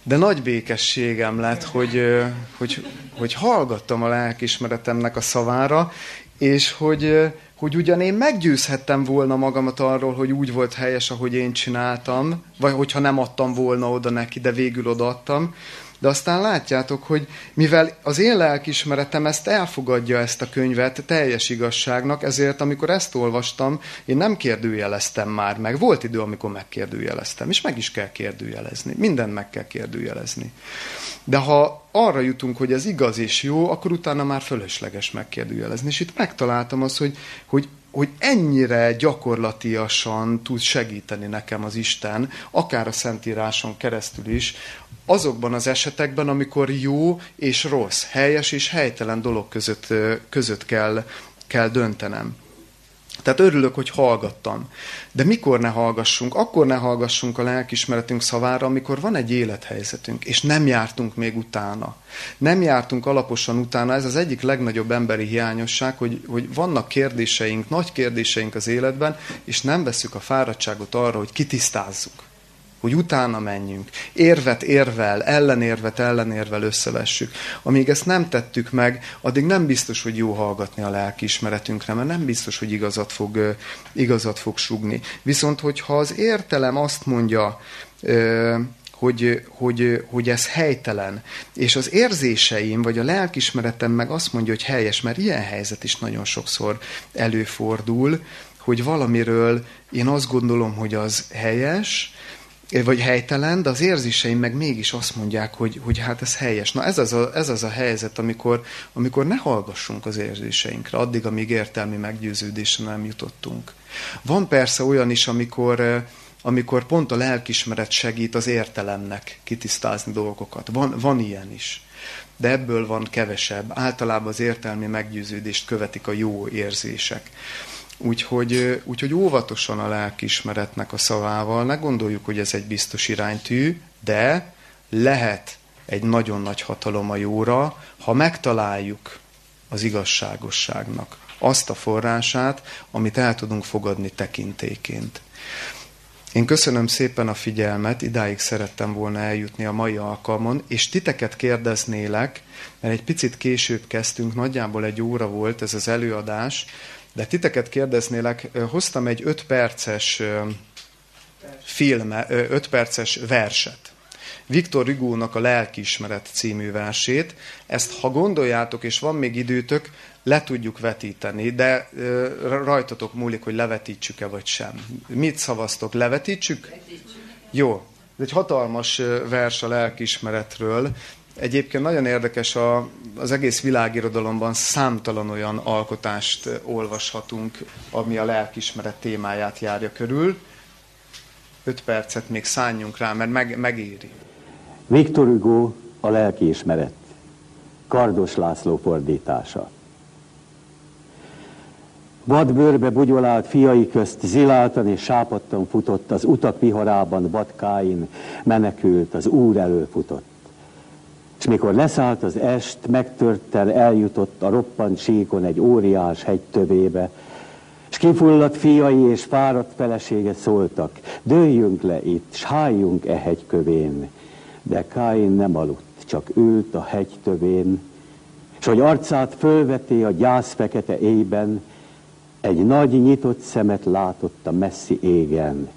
de nagy békességem lett, hogy, hogy, hogy hallgattam a lelkismeretemnek a szavára, és hogy, hogy ugyan én meggyőzhettem volna magamat arról, hogy úgy volt helyes, ahogy én csináltam, vagy hogyha nem adtam volna oda neki, de végül odaadtam, de aztán látjátok, hogy mivel az én lelkismeretem ezt elfogadja ezt a könyvet teljes igazságnak, ezért amikor ezt olvastam, én nem kérdőjeleztem már meg. Volt idő, amikor megkérdőjeleztem, és meg is kell kérdőjelezni. Mindent meg kell kérdőjelezni. De ha arra jutunk, hogy ez igaz és jó, akkor utána már fölösleges megkérdőjelezni. És itt megtaláltam azt, hogy, hogy hogy ennyire gyakorlatiasan tud segíteni nekem az Isten, akár a Szentíráson keresztül is, azokban az esetekben, amikor jó és rossz, helyes és helytelen dolog között, között kell, kell döntenem. Tehát örülök, hogy hallgattam. De mikor ne hallgassunk? Akkor ne hallgassunk a lelkismeretünk szavára, amikor van egy élethelyzetünk, és nem jártunk még utána. Nem jártunk alaposan utána. Ez az egyik legnagyobb emberi hiányosság, hogy, hogy vannak kérdéseink, nagy kérdéseink az életben, és nem veszük a fáradtságot arra, hogy kitisztázzuk hogy utána menjünk. Érvet érvel, ellenérvet ellenérvel összevessük. Amíg ezt nem tettük meg, addig nem biztos, hogy jó hallgatni a lelkiismeretünkre, mert nem biztos, hogy igazat fog, igazat fog sugni. Viszont, hogyha az értelem azt mondja, hogy, hogy, hogy ez helytelen. És az érzéseim, vagy a lelkismeretem meg azt mondja, hogy helyes, mert ilyen helyzet is nagyon sokszor előfordul, hogy valamiről én azt gondolom, hogy az helyes, vagy helytelen, de az érzéseim meg mégis azt mondják, hogy, hogy hát ez helyes. Na ez az a, ez az a helyzet, amikor, amikor ne hallgassunk az érzéseinkre, addig, amíg értelmi meggyőződésre nem jutottunk. Van persze olyan is, amikor, eh, amikor pont a lelkismeret segít az értelemnek kitisztázni dolgokat. Van, van ilyen is. De ebből van kevesebb. Általában az értelmi meggyőződést követik a jó érzések. Úgyhogy, úgyhogy óvatosan a lelkiismeretnek a szavával, ne gondoljuk, hogy ez egy biztos iránytű, de lehet egy nagyon nagy hatalom a jóra, ha megtaláljuk az igazságosságnak azt a forrását, amit el tudunk fogadni tekintéként. Én köszönöm szépen a figyelmet, idáig szerettem volna eljutni a mai alkalmon, és titeket kérdeznélek, mert egy picit később kezdtünk, nagyjából egy óra volt ez az előadás, de titeket kérdeznélek, hoztam egy 5 perces filme, 5 perces verset. Viktor Hugo-nak a Lelkiismeret című versét. Ezt, ha gondoljátok, és van még időtök, le tudjuk vetíteni, de rajtatok múlik, hogy levetítsük-e vagy sem. Mit szavaztok? Levetítsük? Vetítsük. Jó. Ez egy hatalmas vers a lelkiismeretről, Egyébként nagyon érdekes, a, az egész világirodalomban számtalan olyan alkotást olvashatunk, ami a lelkismeret témáját járja körül. Öt percet még szálljunk rá, mert meg, megéri. Viktor Hugo, a lelkiismeret. Kardos László fordítása. Vadbőrbe bugyolált fiai közt ziláltan és sápadtan futott, az utak viharában vadkáin menekült, az úr előfutott. És mikor leszállt az est, megtörtten eljutott a roppant síkon egy óriás hegy tövébe, és kifulladt fiai és fáradt felesége szóltak, dőljünk le itt, s háljunk e hegy kövén. De Káin nem aludt, csak ült a hegy tövén, és hogy arcát fölveti a gyász fekete éjben, Egy nagy nyitott szemet látott a messzi égen,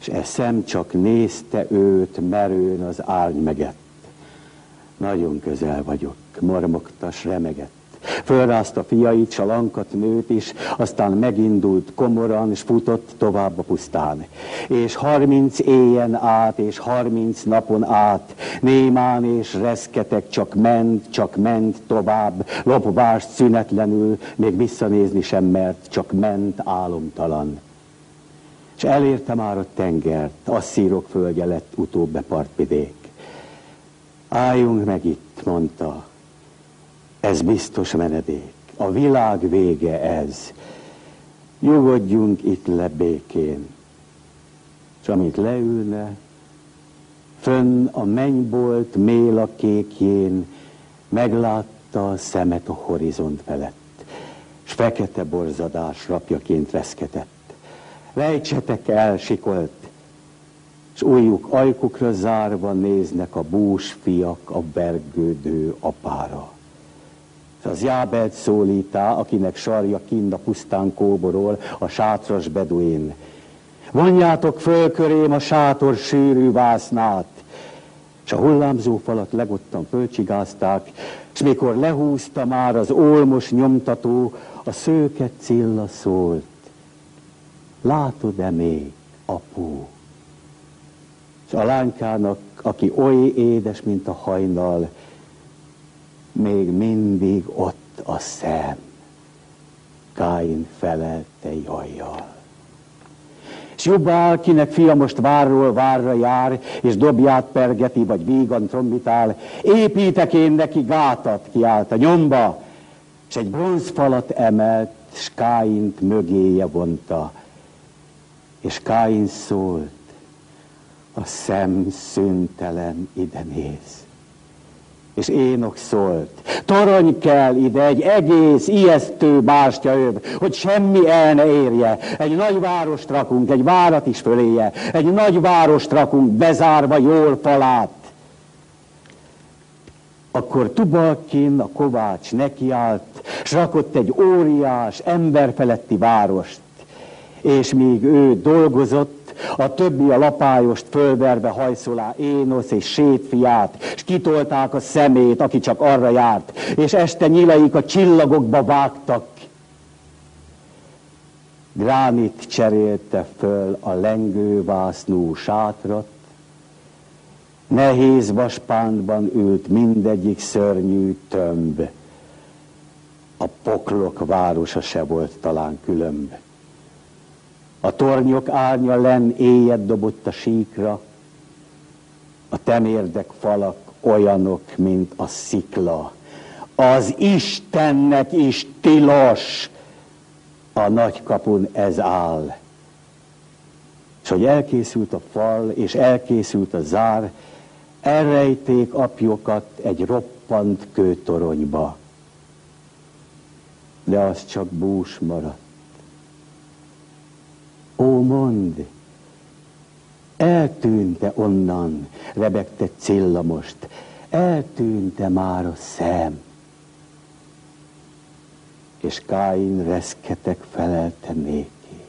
és e szem csak nézte őt merőn az árny megett. Nagyon közel vagyok, mormogtas, remegett. Fölrázta fiait, s a nőt is, aztán megindult komoran, és futott tovább a pusztán. És harminc éjen át, és harminc napon át, némán és reszketek, csak ment, csak ment tovább, lopvás szünetlenül, még visszanézni sem mert, csak ment álomtalan. És elérte már a tengert, asszírok földje lett utóbb partvidék. Álljunk meg itt, mondta, ez biztos menedék. A világ vége ez. Nyugodjunk itt le békén. És amint leülne, fönn a mennybolt méla kékjén meglátta a szemet a horizont felett, s fekete borzadás rapjaként reszketett. Lejtsetek el, sikolt, s újjuk ajkukra zárva néznek a bús fiak a vergődő apára az Jábelt szólítá, akinek sarja kind a pusztán kóborol, a sátras beduin. Vonjátok föl körém a sátor sűrű vásznát, és a hullámzó falat legottan fölcsigázták, és mikor lehúzta már az olmos nyomtató, a szőke cilla szólt. Látod-e még, apu? És a lánykának, aki oly édes, mint a hajnal, még mindig ott a szem. Káin felelte jajjal. S jobbá, kinek fia most várról várra jár, és dobját pergeti, vagy vígan trombitál, építek én neki gátat, kiállt a nyomba, és egy bronzfalat emelt, s Káint mögéje vonta. És Káin szólt, a szem szüntelen ide néz és Énok szólt. Torony kell ide, egy egész ijesztő bástya öv, hogy semmi el ne érje. Egy nagy várost rakunk, egy várat is föléje. Egy nagy várost rakunk, bezárva jól falát. Akkor Tubalkin, a kovács nekiállt, s rakott egy óriás, emberfeletti várost. És míg ő dolgozott, a többi a lapályost fölverve hajszolá Énosz és sétfiát, és kitolták a szemét, aki csak arra járt, és este nyilaik a csillagokba vágtak. Gránit cserélte föl a lengővásznú sátrat, nehéz vaspántban ült mindegyik szörnyű tömb. A poklok városa se volt talán különb. A tornyok árnya len éjjel dobott a síkra, a temérdek falak olyanok, mint a szikla. Az Istennek is tilos, a nagy kapun ez áll. És hogy elkészült a fal, és elkészült a zár, elrejték apjokat egy roppant kőtoronyba. De az csak bús maradt. Ó, mond, eltűnte onnan, rebegte Cilla most, eltűnte már a szem. És Káin reszketek felelte néki.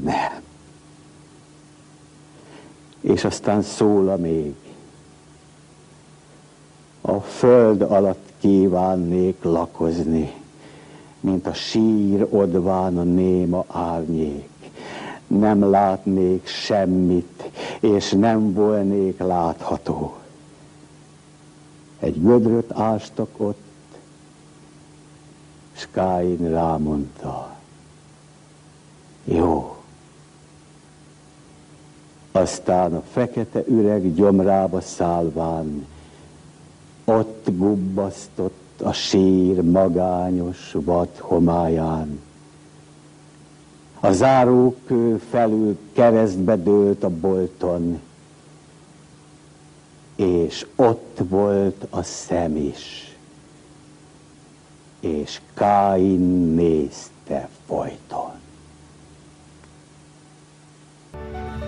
Nem. És aztán szól a még. A föld alatt kívánnék lakozni mint a sír odván a néma árnyék. Nem látnék semmit, és nem volnék látható. Egy gödröt ástak ott, s Káin rámondta, jó. Aztán a fekete üreg gyomrába szállván, ott gubbasztott a sír magányos vad homályán. A zárók felül keresztbe dőlt a bolton, és ott volt a szem is, és Káin nézte folyton. thank you